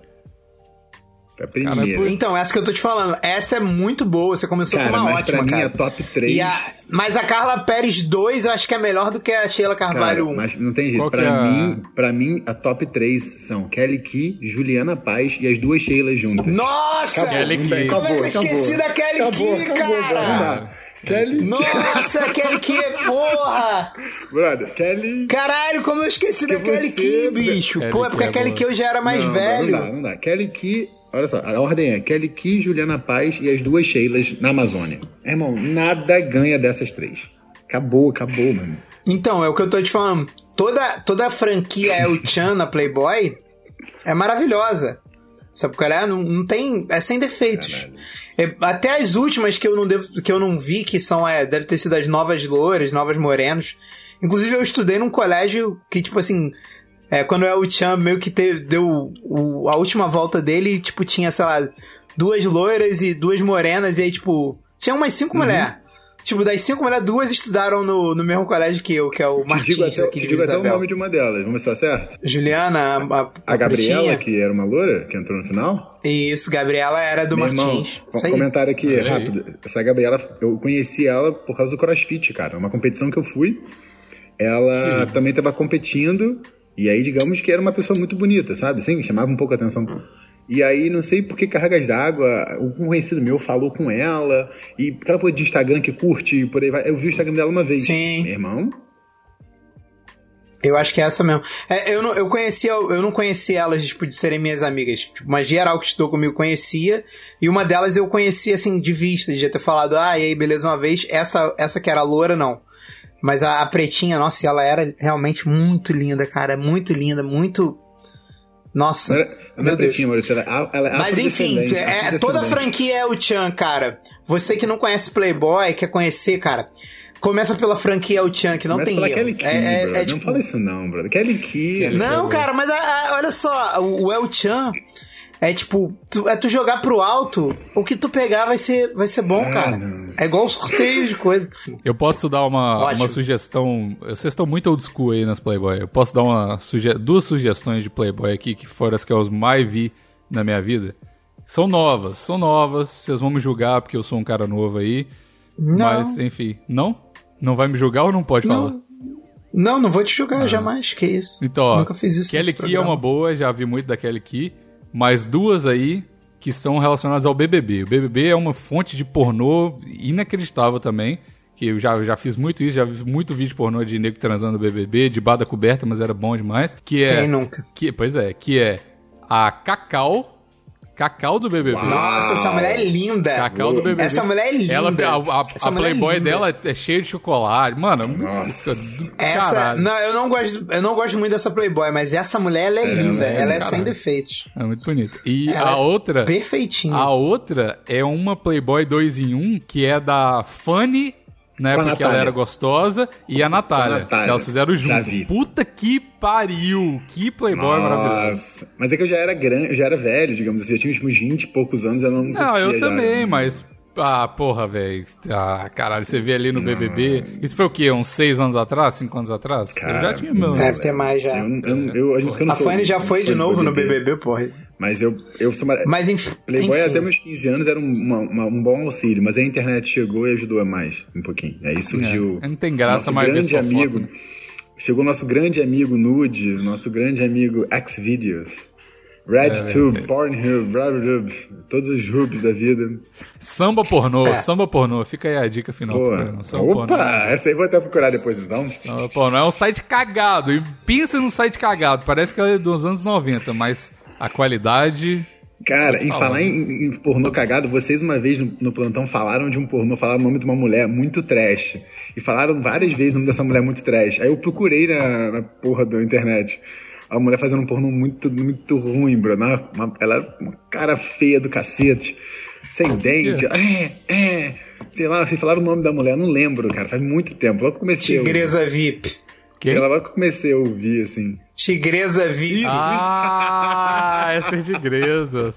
Foi a primeira. pô, Então, essa que eu tô te falando, essa é muito boa. Você começou Cara, com uma mas ótima, pra mim cara. é top 3. E a- mas a Carla Pérez 2 eu acho que é melhor do que a Sheila Cara, Carvalho 1. mas não tem jeito. Qual Pra, é mim, pra mim, a top 3 são Kelly Key, Juliana Paz e as duas Sheilas juntas. Nossa! Acabou, Kelly Key. Como é que eu acabou, esqueci acabou. da Kelly Acabou, Key, acabou, cara? Kelly, Nossa, Kelly Key, porra! brother, Kelly... Caralho, como eu esqueci da Que Kelly você- Key, bicho. Kelly Pô, é porque a é Kelly. Key eu já era mais não, velho. Não dá, não dá. Kelly Key... Olha só, a ordem é Kelly Key, Juliana Paz e as duas Sheilas na Amazônia. Irmão, nada ganha dessas três. Acabou, acabou, mano. Então, é o que eu tô te falando. Toda, toda a franquia El Chan na Playboy é maravilhosa. Sabe qual é? Não, não tem. É sem defeitos. É, até as últimas que eu não devo, que eu não vi, que são. É, deve ter sido as novas louras, novas morenos. Inclusive, eu estudei num colégio que, tipo assim. É, quando é o Chan meio que teve, deu o- a última volta dele, tipo, tinha, sei lá, duas loiras e duas morenas, e aí, tipo, tinha umas cinco Uhum. mulheres. Tipo, das cinco mulheres, duas estudaram no, no mesmo colégio que eu, que é o Te Martins, até, daqui te de digo até o nome de uma delas. Vamos ver se tá certo? Juliana, a, a, A Gabriela, pretinha. que era uma loura, que entrou no final. Isso, Gabriela era do Meu irmão, Martins. um aí. comentário aqui, Olha aí. rápido. Essa Gabriela, eu conheci ela por causa do CrossFit, cara. Uma competição que eu fui. Ela Que também estava competindo. E aí, digamos que era uma pessoa muito bonita, sabe? Sim, chamava um pouco a atenção. E aí, não sei por que cargas d'água, um conhecido meu falou com ela. E aquela coisa de Instagram que curte por aí vai. Eu vi o Instagram dela uma vez. Sim. Meu irmão, Eu acho que é essa mesmo. É, eu, não, eu conhecia, eu não conhecia elas, tipo, de serem minhas amigas. Tipo, uma geral que estudou comigo conhecia. E uma delas eu conhecia, assim, de vista, de já ter falado, ah, e aí, beleza, uma vez. Essa, essa que era loura, não. Mas a, a pretinha, nossa, ela era realmente muito linda, cara. Muito linda, muito. Nossa. não era, não Meu Deus. pretinha, Maurício. Ela, ela é Mas enfim, afrodescendente, é, toda a franquia é o Chan, cara. Você que não conhece Playboy, quer conhecer, cara. Começa pela franquia El Chan, que não Começa tem pela erro. Kelly Key, é, é- é tipo- Não fala isso não, brother. Kelly Key... Kelly- Não, cara, mas a- a- olha só, o, o El Chan É tipo, tu- é tu jogar pro alto, o que tu pegar vai ser, vai ser bom, cara. não. É igual um sorteio de coisa. Eu posso dar uma, Ótimo. uma sugestão. Vocês estão muito old school aí nas Playboy. Eu posso dar uma suge duas sugestões de Playboy aqui, que foram as que eu mais vi na minha vida. São novas, são novas. Vocês vão me julgar porque eu sou um cara novo aí. Não. Mas, enfim. Não? Não vai me julgar ou não pode falar? Não, não, não vou te julgar jamais, que isso. Então, ó, Nunca fiz isso Kelly Key é uma boa, já vi muito da Kelly Key. Mas duas aí que estão relacionadas ao BBB. O BBB é uma fonte de pornô inacreditável também. Que eu já, já fiz muito isso, já vi muito vídeo pornô de nego transando no BBB, de bada coberta, mas era bom demais. Que é. Quem nunca? Que, pois é, que é a Cacau. Cacau do BBB. Nossa, essa mulher é linda. Cacau do BBB. Essa mulher é linda. Ela, a a- Essa a é Playboy linda. dela é cheia de chocolate. Mano, Nossa. do Essa, caralho. não, eu não gosto, eu não gosto muito dessa Playboy, mas essa mulher ela é linda, é ela é caralho. sem defeitos. É muito bonito. E Ela a é outra. Perfeitinha. A outra é uma Playboy 2 em 1, que é da Fanny, na Com a época que ela era gostosa, e a Natália, Natália. que elas fizeram junto. Puta que pariu! Que Playboy maravilhoso. Nossa. Mas é que eu já era grande, eu já era velho, digamos assim. Eu tinha uns 20 e poucos anos, eu não Não, curtia eu já. também, mas. Ah, porra, velho. Ah, caralho, você vê ali no BBB. Isso foi o quê? Uns 6 anos atrás? 5 anos atrás? eu já Cara, tinha meu. Deve ter mais já. Eu, eu, eu, a gente, eu não A Fanny já não foi de novo no BBB, porra. Mas eu, eu sou... uma- Mas enfim. Playboy enfim. até meus 15 anos era um, uma- uma- um bom auxílio, mas a internet chegou e ajudou mais um pouquinho. Aí surgiu. É, não tem graça nosso mais ver grande só amigo. foto, né? Chegou nosso grande amigo Nude, nosso grande amigo Xvideos, É, RedTube, Pornhub, Brotherhub, todos os hubs da vida. Samba pornô, É. samba pornô. Fica aí a dica final. Pô. Samba pornô. opa, essa aí vou até procurar depois então. Samba pornô é um site cagado. E pensa num site cagado. Parece que é dos anos 90, mas a qualidade. Cara, em Fala. falar em, em pornô cagado, vocês uma vez no, no plantão falaram de um pornô, falaram o nome de uma mulher muito trash. E falaram várias vezes o nome dessa mulher muito trash. Aí eu procurei na, na porra da internet. A mulher fazendo um pornô muito, muito ruim, bro. Uma- uma- ela era uma cara feia do cacete. Sem dente. É, é. Sei lá, vocês falaram o nome da mulher, não lembro, cara. Faz muito tempo. Logo que eu comecei a ouvir. Tigresa VIP. Quem? Sei lá, logo que eu comecei a ouvir, assim. Tigresa VIP. Ah, essa tigresa.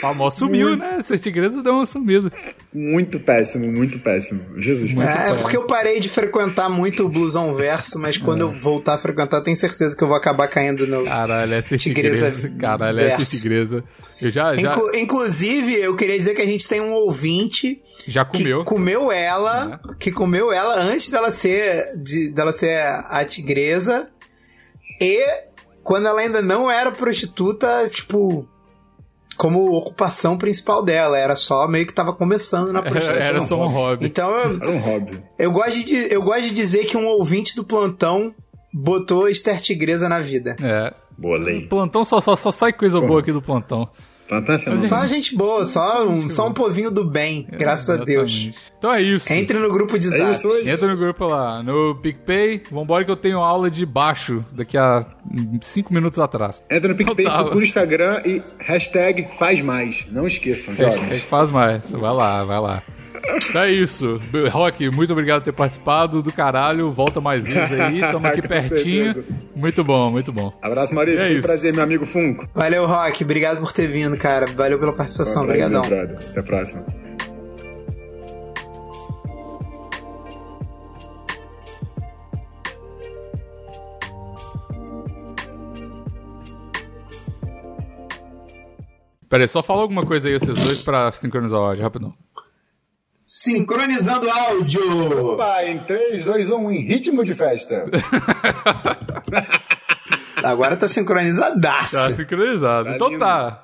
Famosa sumiu, né? Essa tigresa deu uma sumida. Muito péssimo, muito péssimo. Jesus Cristo. É, é porque eu parei de frequentar muito o blusão verso, mas quando eu voltar a frequentar, eu tenho certeza que eu vou acabar caindo no. Caralho, essa Tigresa tigresa. Caralho, essa verso. tigresa. Eu já, já, Inclu- inclusive, eu queria dizer que a gente tem um ouvinte já que comeu. comeu ela, que comeu ela antes dela ser de, dela ser a tigresa e quando ela ainda não era prostituta, tipo como ocupação principal dela, era só meio que tava começando na prostituição. era só um hobby. Então eu, Era um hobby. eu gosto de eu gosto de dizer que um ouvinte do plantão botou Esther Tigresa na vida. É. Boa lei. Plantão só, só, só sai coisa boa aqui do plantão. É fenômeno. Só gente boa, só um, só um povinho do bem, graças a Deus. Exatamente. Então é isso. Entre no grupo de É zap. isso hoje. Entra no grupo lá, no PicPay. Vambora que eu tenho aula de baixo daqui a 5 minutos atrás. Entra no PicPay, procura o Instagram e hashtag faz mais. Não esqueçam, É que jovens. faz mais. Vai lá, vai lá. Então é isso. Rock, muito obrigado por ter participado do caralho. Volta mais vezes aí. Tamo aqui Com pertinho. certeza. Muito bom, muito bom. Abraço, Maurício. É um isso. prazer, meu amigo Funko. Valeu, Rock. Obrigado por ter vindo, cara. Valeu pela participação. Prazer, Obrigadão. Até a próxima. Pera aí, só fala alguma coisa aí, vocês dois, pra sincronizar o áudio, rapidão. Sincronizando áudio. Opa, em 3, 2, 1, em ritmo de festa. Agora tá sincronizadaço. Tá sincronizado. Tá então lindo. tá.